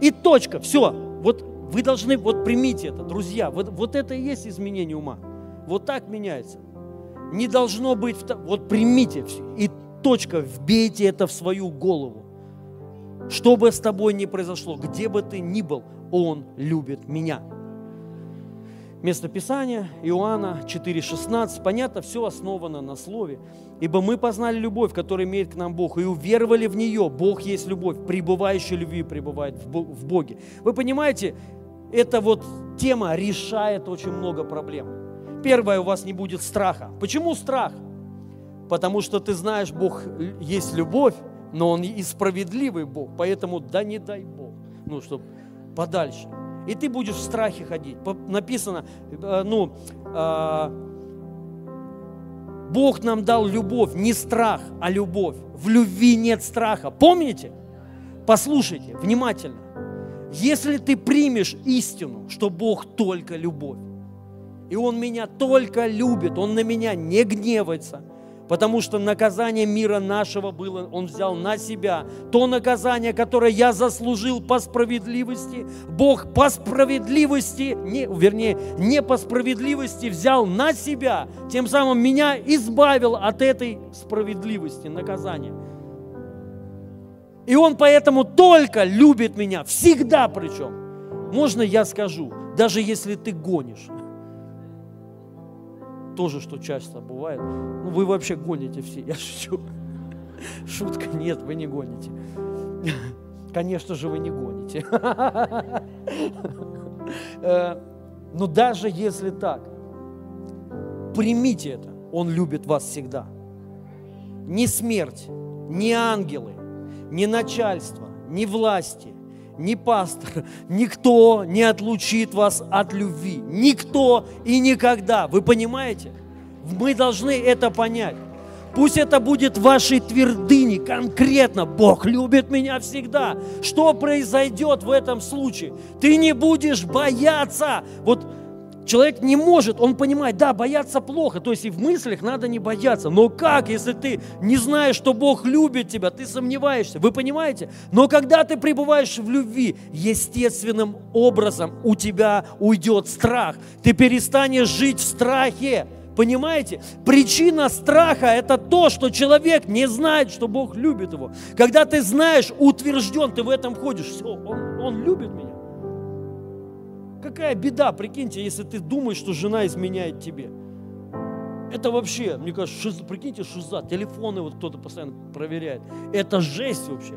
И точка. Все. Вот вы должны, вот примите это, друзья. Вот, вот это и есть изменение ума. Вот так меняется. Не должно быть, вот примите. И точка. Вбейте это в свою голову. Что бы с тобой ни произошло, где бы ты ни был, Он любит меня. Место Писания, Иоанна 4,16. Понятно, все основано на слове. Ибо мы познали любовь, которую имеет к нам Бог, и уверовали в нее. Бог есть любовь, пребывающая любви пребывает в Боге. Вы понимаете, эта вот тема решает очень много проблем. Первое, у вас не будет страха. Почему страх? Потому что ты знаешь, Бог есть любовь, но Он и справедливый Бог, поэтому да не дай Бог, ну, чтобы подальше. И ты будешь в страхе ходить. Написано, э, ну, а, Бог нам дал любовь, не страх, а любовь. В любви нет страха. Помните? Послушайте внимательно. Если ты примешь истину, что Бог только любовь, и Он меня только любит, Он на меня не гневается – Потому что наказание мира нашего было, Он взял на себя. То наказание, которое я заслужил по справедливости, Бог по справедливости, не, вернее, не по справедливости взял на себя, тем самым меня избавил от этой справедливости, наказания. И Он поэтому только любит меня, всегда причем. Можно я скажу, даже если ты гонишь, тоже, что часто бывает. Ну, вы вообще гоните все, я (laughs) шучу. Шутка, нет, вы не гоните. Конечно же, вы не гоните. (laughs) Э, но даже если так, примите это. Он любит вас всегда. Ни смерть, ни ангелы, ни начальство, ни власти, ни пастор, никто не отлучит вас от любви. Никто и никогда. Вы понимаете? Мы должны это понять. Пусть это будет вашей твердыни конкретно. Бог любит меня всегда. Что произойдет в этом случае? Ты не будешь бояться. Вот Человек не может, он понимает, да, бояться плохо, то есть и в мыслях надо не бояться. Но как, если ты не знаешь, что Бог любит тебя, ты сомневаешься, вы понимаете? Но когда ты пребываешь в любви, естественным образом у тебя уйдет страх. Ты перестанешь жить в страхе. Понимаете? Причина страха – это то, что человек не знает, что Бог любит его. Когда ты знаешь, утвержден, ты в этом ходишь, все, он, он любит меня. Какая беда, прикиньте, если ты думаешь, что жена изменяет тебе. Это вообще, мне кажется, шиз, прикиньте, шиза, телефоны вот кто-то постоянно проверяет. Это жесть вообще.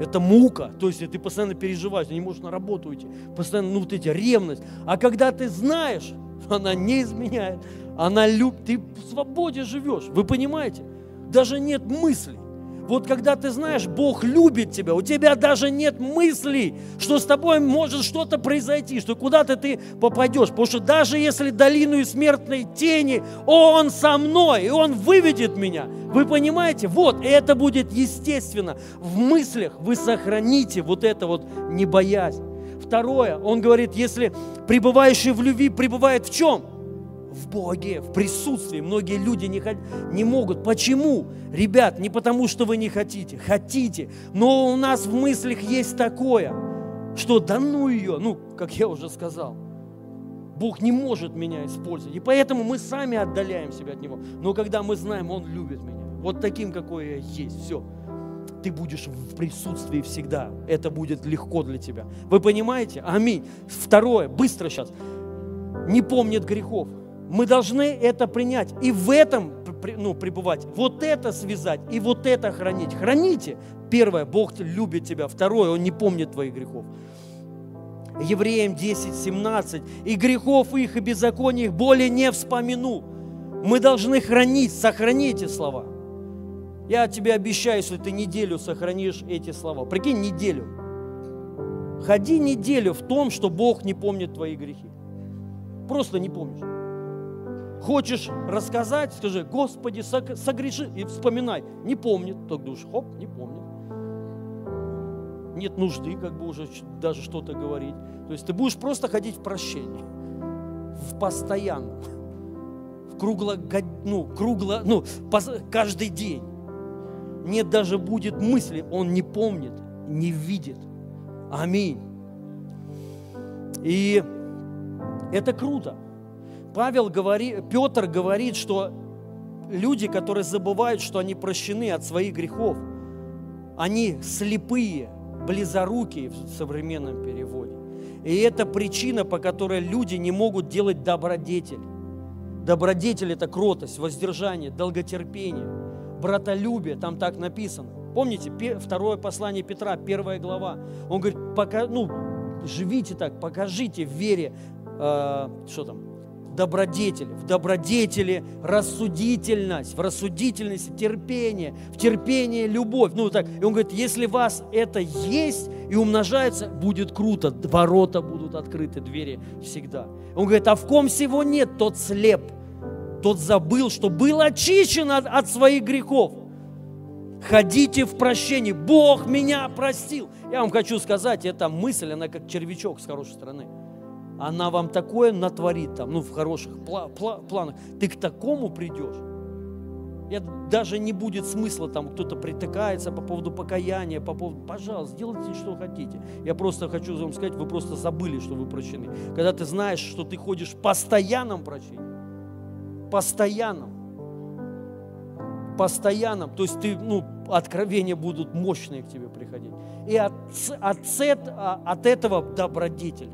Это мука. То есть ты постоянно переживаешь, ты не можешь на работу уйти. Постоянно, ну вот эти ревность. А когда ты знаешь, (laughs) она не изменяет, она любит, ты в свободе живешь. Вы понимаете? Даже нет мыслей. Вот когда ты знаешь, Бог любит тебя, у тебя даже нет мыслей, что с тобой может что-то произойти, что куда-то ты попадешь. Потому что даже если долину и смертной тени, Он со мной, и Он выведет меня. Вы понимаете? Вот, и это будет естественно. В мыслях вы сохраните вот это вот не боязнь. Второе, он говорит, если пребывающий в любви пребывает в чем? В Боге, в присутствии. Многие люди не, не могут. Почему? Ребят, не потому, что вы не хотите. Хотите. Но у нас в мыслях есть такое, что да ну ее, ну, как я уже сказал. Бог не может меня использовать. И поэтому мы сами отдаляем себя от Него. Но когда мы знаем, Он любит меня, вот таким, какой я есть, все, ты будешь в присутствии всегда. Это будет легко для тебя. Вы понимаете? Аминь. Второе, быстро сейчас. Не помнит грехов. Мы должны это принять и в этом ну, пребывать. Вот это связать и вот это хранить. Храните. Первое, Бог любит тебя. Второе, Он не помнит твоих грехов. Евреям 10, 17. «И грехов их, и беззаконий их более не вспомину». Мы должны хранить, сохранить эти слова. Я тебе обещаю, если ты неделю сохранишь эти слова. Прикинь, неделю. Ходи неделю в том, что Бог не помнит твои грехи. Просто не помнишь. Хочешь рассказать, скажи, Господи, согреши, и вспоминай. Не помнит, только думаешь, хоп, не помнит нет нужды как бы уже даже что-то говорить. То есть ты будешь просто ходить в прощении, в постоянном, в кругло, ну, кругло, ну, каждый день. Нет даже будет мысли, он не помнит, не видит. Аминь. И это круто. Павел говорит, Петр говорит, что люди, которые забывают, что они прощены от своих грехов, они слепые, близорукие в современном переводе. И это причина, по которой люди не могут делать добродетель. Добродетель – это кротость, воздержание, долготерпение, братолюбие, там так написано. Помните, второе послание Петра, первая глава. Он говорит, пока, ну, живите так, покажите в вере, э, что там, добродетель, в добродетели рассудительность, в рассудительности терпение, в терпении любовь. Ну так, и он говорит, если вас это есть и умножается, будет круто, ворота будут открыты, двери всегда. Он говорит, а в ком всего нет, тот слеп, тот забыл, что был очищен от, от своих грехов. Ходите в прощении. Бог меня простил. Я вам хочу сказать, эта мысль, она как червячок с хорошей стороны она вам такое натворит там, ну, в хороших пла- пла- планах, ты к такому придешь. Я, даже не будет смысла, там кто-то притыкается по поводу покаяния, по поводу, пожалуйста, делайте, что хотите. Я просто хочу вам сказать, вы просто забыли, что вы прощены. Когда ты знаешь, что ты ходишь в постоянном прощении, постоянном, постоянном, то есть ты, ну, откровения будут мощные к тебе приходить. И от, от, от, этого добродетель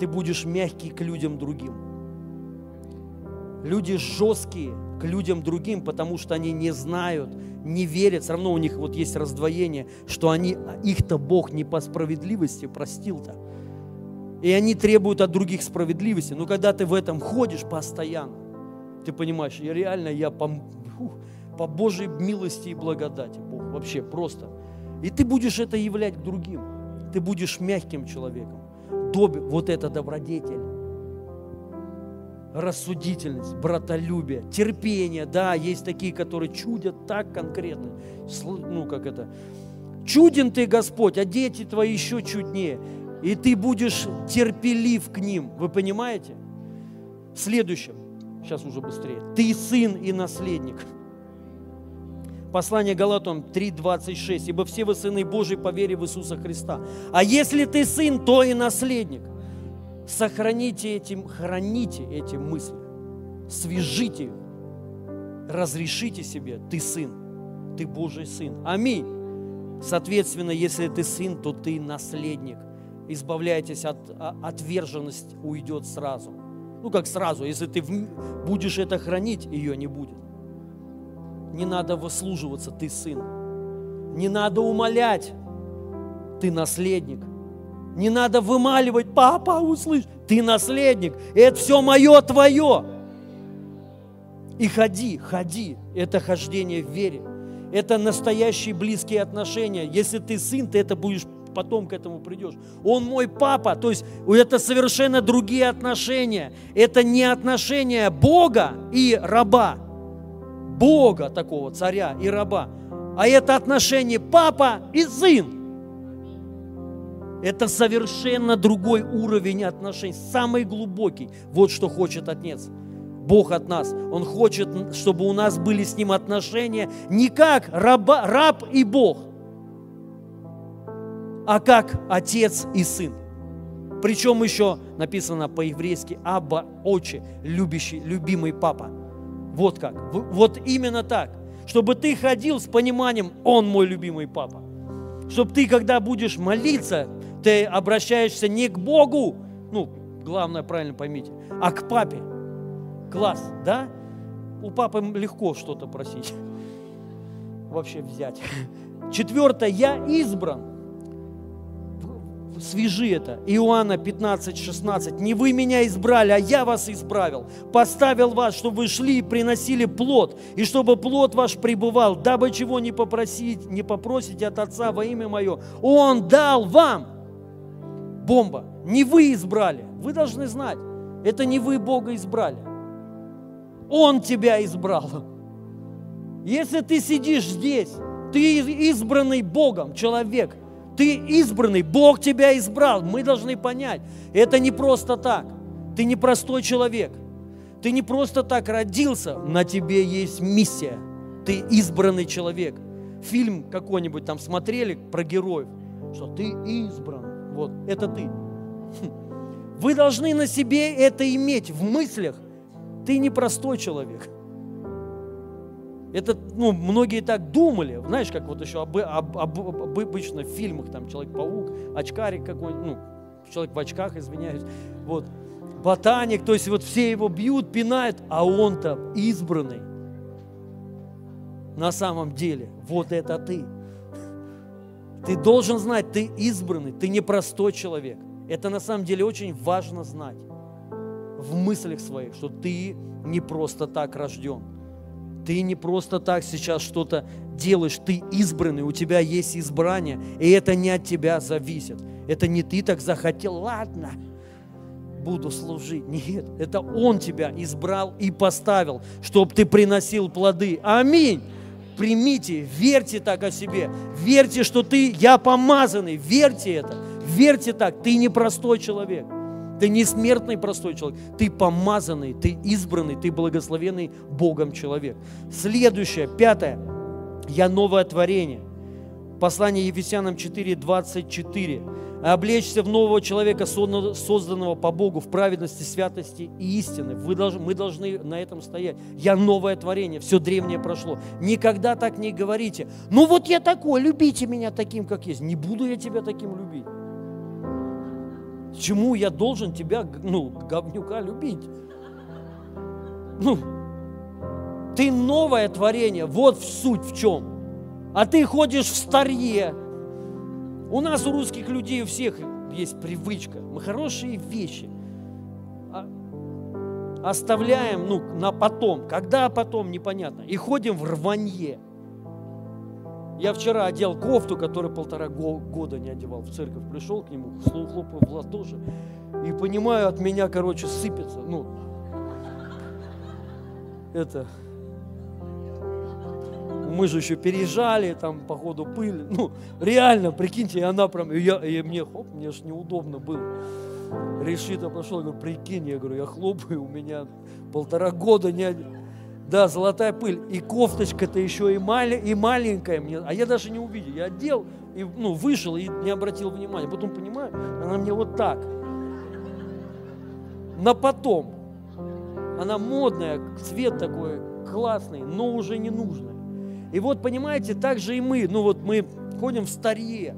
ты будешь мягкий к людям другим. Люди жесткие к людям другим, потому что они не знают, не верят. Все равно у них вот есть раздвоение, что они, их-то Бог не по справедливости простил-то. И они требуют от других справедливости. Но когда ты в этом ходишь постоянно, ты понимаешь, я реально, я по, по Божьей милости и благодати, Бог, вообще просто. И ты будешь это являть другим. Ты будешь мягким человеком доб... вот это добродетель. Рассудительность, братолюбие, терпение. Да, есть такие, которые чудят так конкретно. Ну, как это? Чуден ты, Господь, а дети твои еще чуднее. И ты будешь терпелив к ним. Вы понимаете? Следующее. Сейчас уже быстрее. Ты сын и наследник. Послание Галатам 3.26. «Ибо все вы сыны Божьи по вере в Иисуса Христа. А если ты сын, то и наследник». Сохраните этим, храните эти мысли. Свяжите их. Разрешите себе, ты сын, ты Божий сын. Аминь. Соответственно, если ты сын, то ты наследник. Избавляйтесь от отверженности, уйдет сразу. Ну как сразу, если ты будешь это хранить, ее не будет. Не надо выслуживаться, ты сын. Не надо умолять, ты наследник. Не надо вымаливать, папа, услышь, ты наследник. Это все мое, твое. И ходи, ходи. Это хождение в вере. Это настоящие близкие отношения. Если ты сын, ты это будешь потом к этому придешь. Он мой папа, то есть это совершенно другие отношения. Это не отношения Бога и раба. Бога такого, царя и раба, а это отношение папа и сын. Это совершенно другой уровень отношений, самый глубокий. Вот что хочет Отец. Бог от нас. Он хочет, чтобы у нас были с Ним отношения не как раба, раб и Бог, а как Отец и Сын. Причем еще написано по-еврейски «Абба, отче, любящий, любимый папа». Вот как. Вот именно так. Чтобы ты ходил с пониманием «Он мой любимый папа». Чтобы ты, когда будешь молиться, ты обращаешься не к Богу, ну, главное, правильно поймите, а к папе. Класс, да? У папы легко что-то просить. (laughs) Вообще взять. Четвертое, я избран. Свяжи это. Иоанна 15, 16. Не вы меня избрали, а я вас избравил. Поставил вас, чтобы вы шли и приносили плод, и чтобы плод ваш пребывал, дабы чего не попросить, не попросите от Отца во имя Мое. Он дал вам. Бомба. Не вы избрали. Вы должны знать. Это не вы Бога избрали. Он тебя избрал. Если ты сидишь здесь, ты избранный Богом человек, ты избранный, Бог тебя избрал. Мы должны понять, это не просто так. Ты не простой человек. Ты не просто так родился, на тебе есть миссия. Ты избранный человек. Фильм какой-нибудь там смотрели про героев, что ты избран. Вот, это ты. Вы должны на себе это иметь в мыслях. Ты не простой человек. Это, ну, многие так думали. Знаешь, как вот еще об, об, об, об, обычно в фильмах, там, Человек-паук, очкарик какой-нибудь, ну, человек в очках, извиняюсь, вот, ботаник, то есть вот все его бьют, пинают, а он-то избранный. На самом деле, вот это ты. Ты должен знать, ты избранный, ты не простой человек. Это на самом деле очень важно знать в мыслях своих, что ты не просто так рожден. Ты не просто так сейчас что-то делаешь, ты избранный, у тебя есть избрание, и это не от тебя зависит. Это не ты так захотел, ладно, буду служить. Нет, это Он тебя избрал и поставил, чтобы ты приносил плоды. Аминь. Примите, верьте так о себе. Верьте, что ты, я помазанный, верьте это. Верьте так, ты не простой человек. Ты не смертный простой человек, ты помазанный, ты избранный, ты благословенный Богом человек. Следующее, пятое. Я новое творение. Послание Ефесянам 4, 24. Облечься в нового человека, созданного по Богу в праведности, святости и истины. Вы должны, мы должны на этом стоять. Я новое творение, все древнее прошло. Никогда так не говорите. Ну вот я такой, любите меня таким, как есть. Не буду я тебя таким любить. Чему я должен тебя, ну, говнюка любить? Ну, ты новое творение, вот в суть в чем. А ты ходишь в старье. У нас, у русских людей, у всех есть привычка. Мы хорошие вещи а, оставляем ну, на потом. Когда потом, непонятно. И ходим в рванье. Я вчера одел кофту, которую полтора года не одевал в церковь. Пришел к нему, хлопаю в ладоши. И понимаю, от меня, короче, сыпется. Ну, это... Мы же еще переезжали, там, по ходу пыль. Ну, реально, прикиньте, и она прям... И, я, и мне, хоп, мне же неудобно было. Решит, пошел, говорю, прикинь, я говорю, я хлопаю, у меня полтора года не... Да, золотая пыль. И кофточка-то еще и, мали, и маленькая мне. А я даже не увидел. Я одел, и, ну, вышел и не обратил внимания. Потом понимаю, она мне вот так. На потом. Она модная, цвет такой классный, но уже не нужный. И вот, понимаете, так же и мы. Ну вот мы ходим в старье,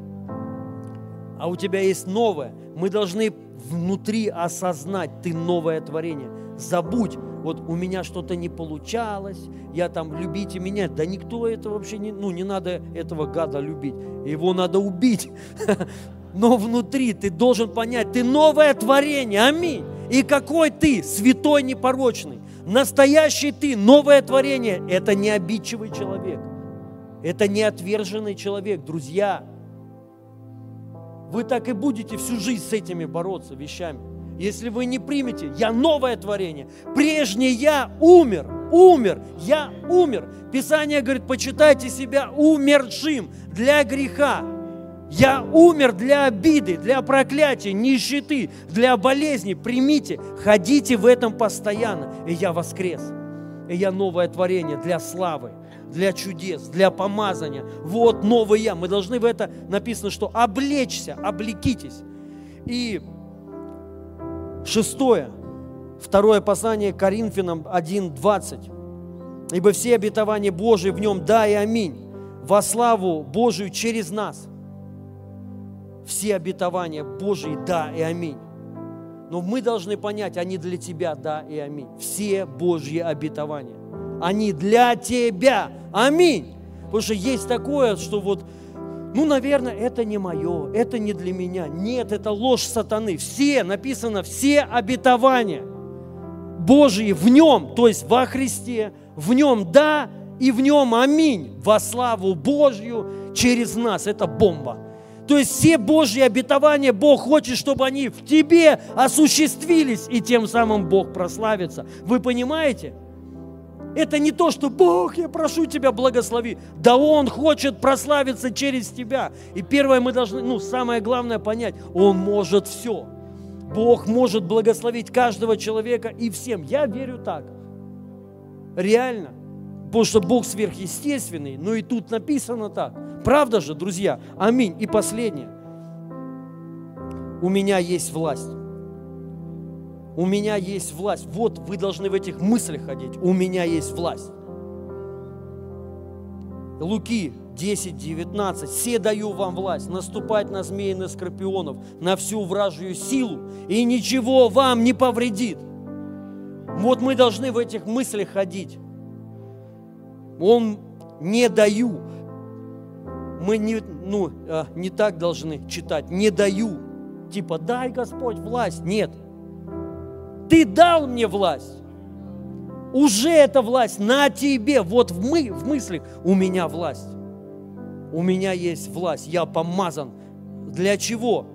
а у тебя есть новое. Мы должны внутри осознать, ты новое творение. Забудь вот у меня что-то не получалось, я там любите меня. Да никто это вообще не, ну не надо этого гада любить, его надо убить. (laughs) Но внутри ты должен понять, ты новое творение, аминь. И какой ты, святой непорочный, настоящий ты, новое творение, это не обидчивый человек, это не отверженный человек, друзья. Вы так и будете всю жизнь с этими бороться вещами. Если вы не примете, я новое творение. Прежний я умер, умер, я умер. Писание говорит, почитайте себя умершим для греха. Я умер для обиды, для проклятия, нищеты, для болезни. Примите, ходите в этом постоянно. И я воскрес. И я новое творение для славы, для чудес, для помазания. Вот новый я. Мы должны в это написано, что облечься, облекитесь. И Шестое. Второе послание Коринфянам 1.20. Ибо все обетования Божии в нем да и аминь, во славу Божию через нас. Все обетования Божии да и аминь. Но мы должны понять, они для тебя, да и аминь. Все Божьи обетования. Они для тебя. Аминь. Потому что есть такое, что вот, ну, наверное, это не мое, это не для меня. Нет, это ложь сатаны. Все, написано, все обетования Божьи в нем, то есть во Христе, в нем да и в нем аминь. Во славу Божью через нас. Это бомба. То есть все Божьи обетования Бог хочет, чтобы они в тебе осуществились, и тем самым Бог прославится. Вы понимаете? Это не то, что Бог, я прошу тебя, благослови. Да Он хочет прославиться через тебя. И первое мы должны, ну, самое главное понять, Он может все. Бог может благословить каждого человека и всем. Я верю так. Реально. Потому что Бог сверхъестественный. Но и тут написано так. Правда же, друзья? Аминь. И последнее. У меня есть власть. У меня есть власть. Вот вы должны в этих мыслях ходить. У меня есть власть. Луки 10, 19. «Все даю вам власть наступать на змеи, на скорпионов, на всю вражью силу, и ничего вам не повредит». Вот мы должны в этих мыслях ходить. Он не даю мы не, ну, а, не так должны читать. Не даю. Типа, дай Господь власть. Нет. Ты дал мне власть. Уже эта власть на тебе. Вот в, мы, в мыслях у меня власть. У меня есть власть. Я помазан. Для чего?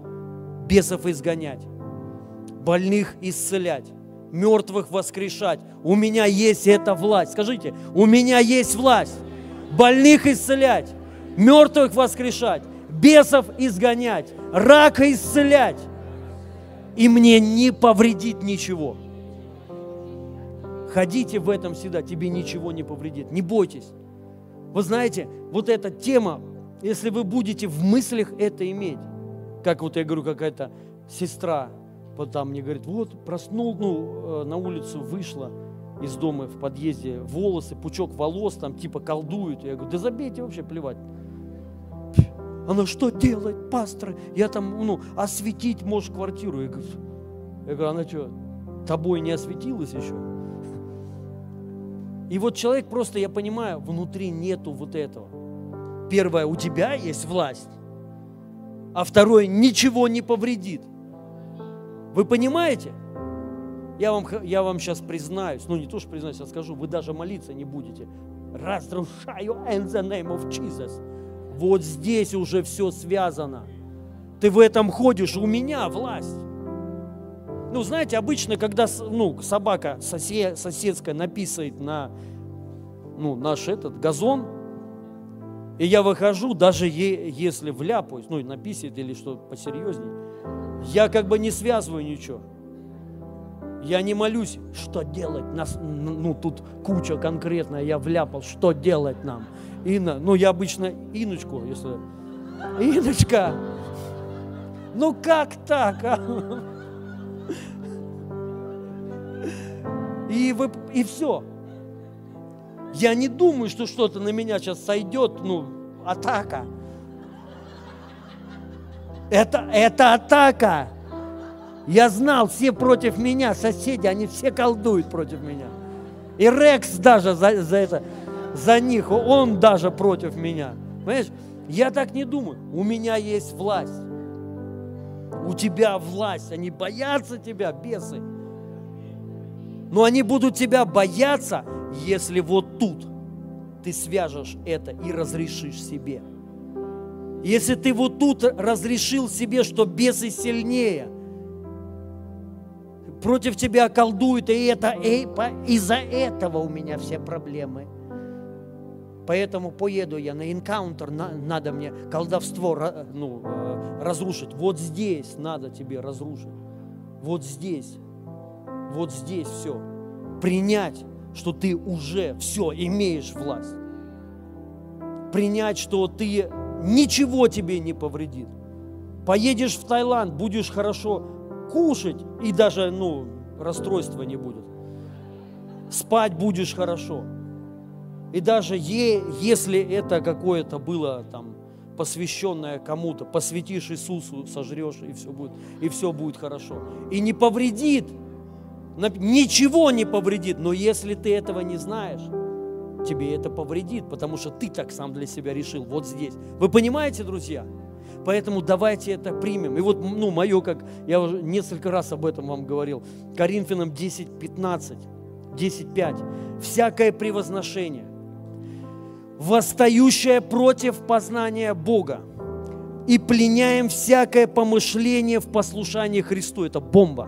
Бесов изгонять. Больных исцелять мертвых воскрешать. У меня есть эта власть. Скажите, у меня есть власть. Больных исцелять, мертвых воскрешать, бесов изгонять, рака исцелять. И мне не повредит ничего. Ходите в этом всегда, тебе ничего не повредит. Не бойтесь. Вы знаете, вот эта тема, если вы будете в мыслях это иметь, как вот я говорю, какая-то сестра, вот там мне говорит, вот проснул, ну, э, на улицу вышла из дома в подъезде, волосы, пучок волос, там типа колдуют. Я говорю, да забейте вообще, плевать. Она что делает, пастор? Я там, ну, осветить можешь квартиру. Я говорю, я говорю, она что, тобой не осветилась еще? И вот человек просто, я понимаю, внутри нету вот этого. Первое, у тебя есть власть, а второе, ничего не повредит. Вы понимаете? Я вам, я вам сейчас признаюсь, ну не то, что признаюсь, я скажу, вы даже молиться не будете. Разрушаю in the name of Jesus. Вот здесь уже все связано. Ты в этом ходишь, у меня власть. Ну, знаете, обычно, когда ну, собака сосед, соседская написает на ну, наш этот газон, и я выхожу, даже е, если вляпаюсь, ну, написит или что посерьезней, я как бы не связываю ничего. Я не молюсь, что делать. Нас, ну, тут куча конкретная, я вляпал, что делать нам. Инна, ну я обычно Иночку, если... Иночка, ну как так, а? И, вы, и все. Я не думаю, что что-то на меня сейчас сойдет, ну, атака. Это, это атака. Я знал, все против меня, соседи, они все колдуют против меня. И Рекс даже за, за это за них, он даже против меня. Понимаешь, я так не думаю. У меня есть власть. У тебя власть. Они боятся тебя, бесы. Но они будут тебя бояться, если вот тут ты свяжешь это и разрешишь себе. Если ты вот тут разрешил себе, что бесы сильнее, против тебя колдуют, и это и, из-за этого у меня все проблемы – Поэтому поеду я на энкаунтер, на, надо мне колдовство ну, э, разрушить. Вот здесь надо тебе разрушить. Вот здесь. Вот здесь все. Принять, что ты уже все имеешь власть. Принять, что ты ничего тебе не повредит. Поедешь в Таиланд, будешь хорошо кушать, и даже, ну, расстройства не будет. Спать будешь хорошо. И даже е, если это какое-то было там посвященное кому-то, посвятишь Иисусу, сожрешь, и все будет, и все будет хорошо. И не повредит, ничего не повредит, но если ты этого не знаешь, тебе это повредит, потому что ты так сам для себя решил, вот здесь. Вы понимаете, друзья? Поэтому давайте это примем. И вот, ну, мое, как я уже несколько раз об этом вам говорил, Коринфянам 10, 15, 10, 5. Всякое превозношение, восстающее против познания Бога, и пленяем всякое помышление в послушании Христу. Это бомба.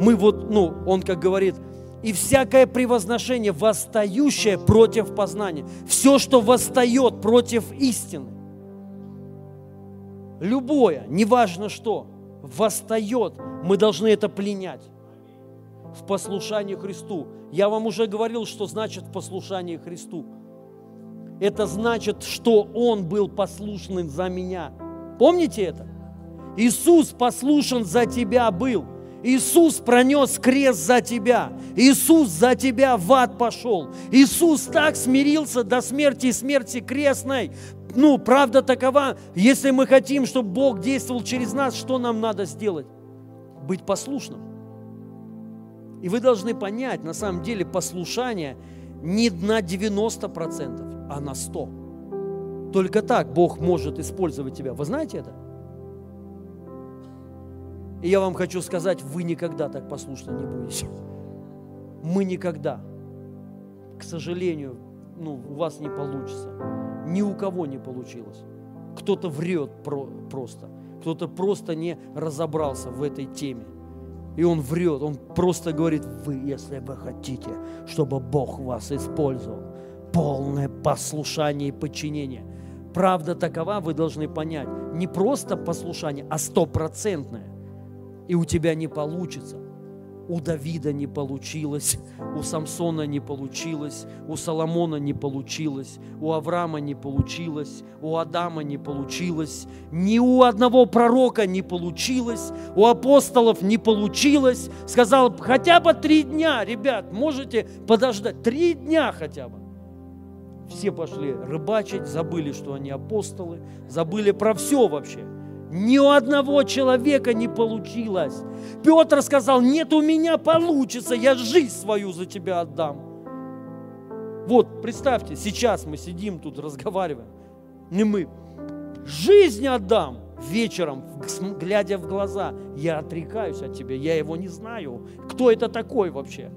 Мы вот, ну, он как говорит, и всякое превозношение, восстающее против познания. Все, что восстает против истины. Любое, неважно что, восстает, мы должны это пленять в послушании Христу. Я вам уже говорил, что значит послушание Христу. Это значит, что Он был послушным за меня. Помните это? Иисус послушен за тебя был. Иисус пронес крест за тебя. Иисус за тебя в ад пошел. Иисус так смирился до смерти и смерти крестной. Ну, правда такова, если мы хотим, чтобы Бог действовал через нас, что нам надо сделать? Быть послушным. И вы должны понять, на самом деле послушание не на 90%, а на 100%. Только так Бог может использовать тебя. Вы знаете это? И я вам хочу сказать, вы никогда так послушны не будете. Мы никогда. К сожалению, ну, у вас не получится. Ни у кого не получилось. Кто-то врет про, просто. Кто-то просто не разобрался в этой теме. И он врет, он просто говорит, вы, если вы хотите, чтобы Бог вас использовал, полное послушание и подчинение. Правда такова, вы должны понять, не просто послушание, а стопроцентное и у тебя не получится. У Давида не получилось, у Самсона не получилось, у Соломона не получилось, у Авраама не получилось, у Адама не получилось, ни у одного пророка не получилось, у апостолов не получилось. Сказал, хотя бы три дня, ребят, можете подождать, три дня хотя бы. Все пошли рыбачить, забыли, что они апостолы, забыли про все вообще. Ни у одного человека не получилось. Петр сказал, нет, у меня получится, я жизнь свою за тебя отдам. Вот, представьте, сейчас мы сидим тут, разговариваем. Не мы. Жизнь отдам вечером, глядя в глаза. Я отрекаюсь от тебя, я его не знаю. Кто это такой вообще?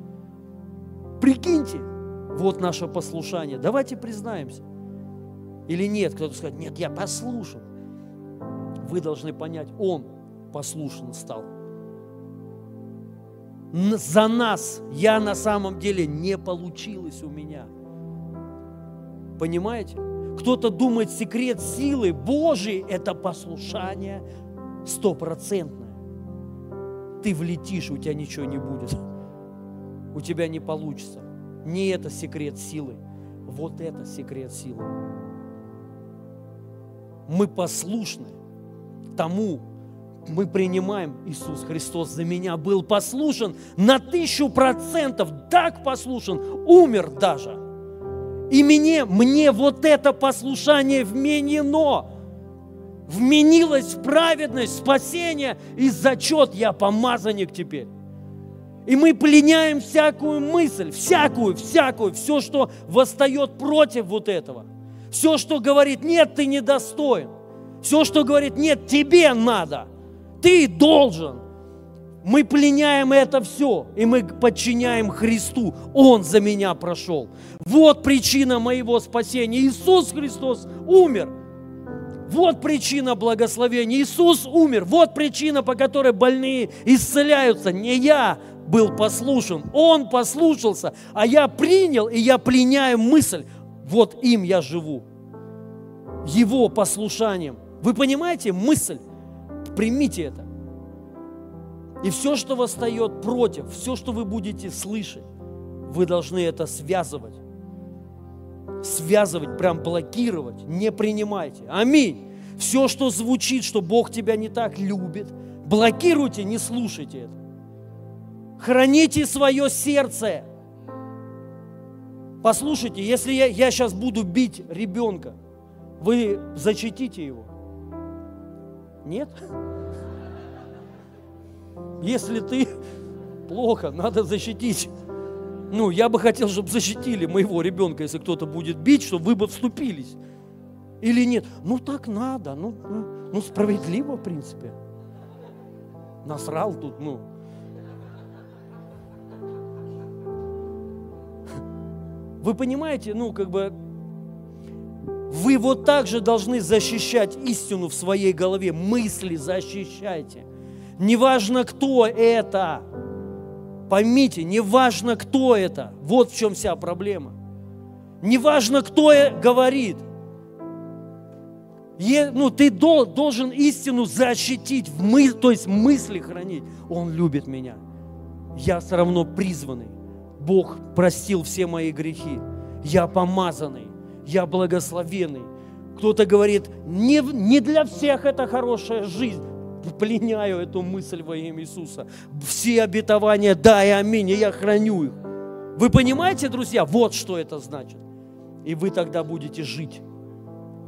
Прикиньте, вот наше послушание. Давайте признаемся. Или нет, кто-то скажет, нет, я послушал вы должны понять, Он послушен стал. За нас я на самом деле не получилось у меня. Понимаете? Кто-то думает, секрет силы Божией – это послушание стопроцентное. Ты влетишь, у тебя ничего не будет. У тебя не получится. Не это секрет силы. Вот это секрет силы. Мы послушны тому мы принимаем Иисус Христос за меня был послушен на тысячу процентов, так послушен, умер даже. И мне, мне вот это послушание вменено, вменилось в праведность, спасение и зачет, я помазанник теперь. И мы пленяем всякую мысль, всякую, всякую, все, что восстает против вот этого. Все, что говорит, нет, ты недостоин. Все, что говорит, нет, тебе надо, ты должен. Мы пленяем это все, и мы подчиняем Христу. Он за меня прошел. Вот причина моего спасения. Иисус Христос умер. Вот причина благословения. Иисус умер. Вот причина, по которой больные исцеляются. Не я был послушен, Он послушался, а я принял, и я пленяю мысль. Вот им я живу. Его послушанием. Вы понимаете мысль? Примите это. И все, что восстает против, все, что вы будете слышать, вы должны это связывать. Связывать, прям блокировать. Не принимайте. Аминь. Все, что звучит, что Бог тебя не так любит, Блокируйте, не слушайте это. Храните свое сердце. Послушайте, если я, я сейчас буду бить ребенка, вы защитите его? Нет? Если ты плохо, надо защитить. Ну, я бы хотел, чтобы защитили моего ребенка, если кто-то будет бить, чтобы вы бы вступились. Или нет? Ну, так надо. Ну, ну, ну справедливо, в принципе. Насрал тут, ну. Вы понимаете, ну, как бы, вы вот так же должны защищать истину в своей голове. Мысли защищайте. Неважно, кто это. Поймите, неважно, кто это. Вот в чем вся проблема. Неважно, кто говорит. Е, ну, ты дол, должен истину защитить, в мы, то есть мысли хранить. Он любит меня. Я все равно призванный. Бог простил все мои грехи. Я помазанный. Я благословенный. Кто-то говорит, не, не для всех это хорошая жизнь пленяю эту мысль во имя Иисуса. Все обетования, да и аминь, и я храню их. Вы понимаете, друзья, вот что это значит. И вы тогда будете жить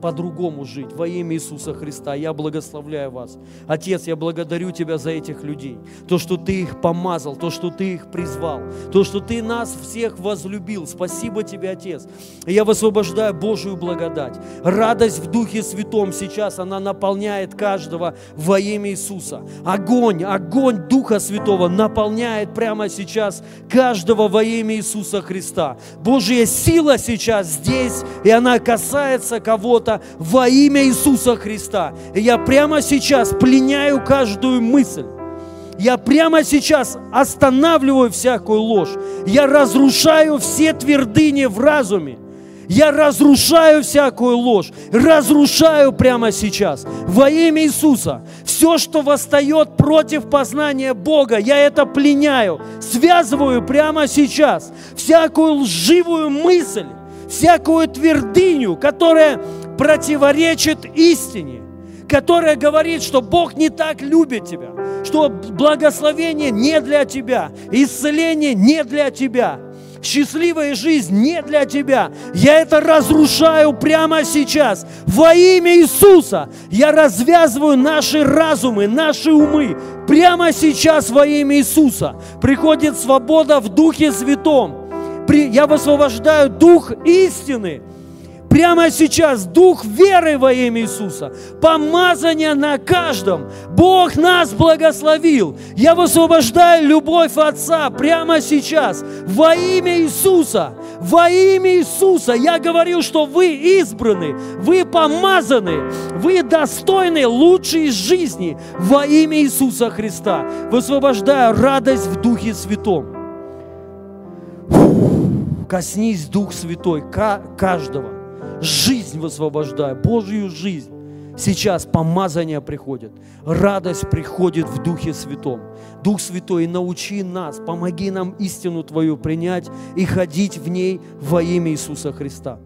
по-другому жить во имя Иисуса Христа. Я благословляю вас. Отец, я благодарю Тебя за этих людей. То, что Ты их помазал, то, что Ты их призвал, то, что Ты нас всех возлюбил. Спасибо Тебе, Отец. Я высвобождаю Божию благодать. Радость в Духе Святом сейчас, она наполняет каждого во имя Иисуса. Огонь, огонь Духа Святого наполняет прямо сейчас каждого во имя Иисуса Христа. Божья сила сейчас здесь, и она касается кого-то что во имя Иисуса Христа. И я прямо сейчас пленяю каждую мысль. Я прямо сейчас останавливаю всякую ложь. Я разрушаю все твердыни в разуме. Я разрушаю всякую ложь, разрушаю прямо сейчас во имя Иисуса. Все, что восстает против познания Бога, я это пленяю, связываю прямо сейчас. Всякую лживую мысль, всякую твердыню, которая противоречит истине, которая говорит, что Бог не так любит тебя, что благословение не для тебя, исцеление не для тебя, счастливая жизнь не для тебя. Я это разрушаю прямо сейчас. Во имя Иисуса я развязываю наши разумы, наши умы. Прямо сейчас во имя Иисуса приходит свобода в Духе Святом. Я высвобождаю Дух истины – Прямо сейчас дух веры во имя Иисуса, помазание на каждом. Бог нас благословил. Я высвобождаю любовь Отца прямо сейчас во имя Иисуса. Во имя Иисуса я говорил, что вы избраны, вы помазаны, вы достойны лучшей жизни во имя Иисуса Христа. Высвобождаю радость в Духе Святом. Коснись Дух Святой каждого жизнь высвобождаю, Божью жизнь. Сейчас помазание приходит, радость приходит в Духе Святом. Дух Святой, научи нас, помоги нам истину Твою принять и ходить в ней во имя Иисуса Христа.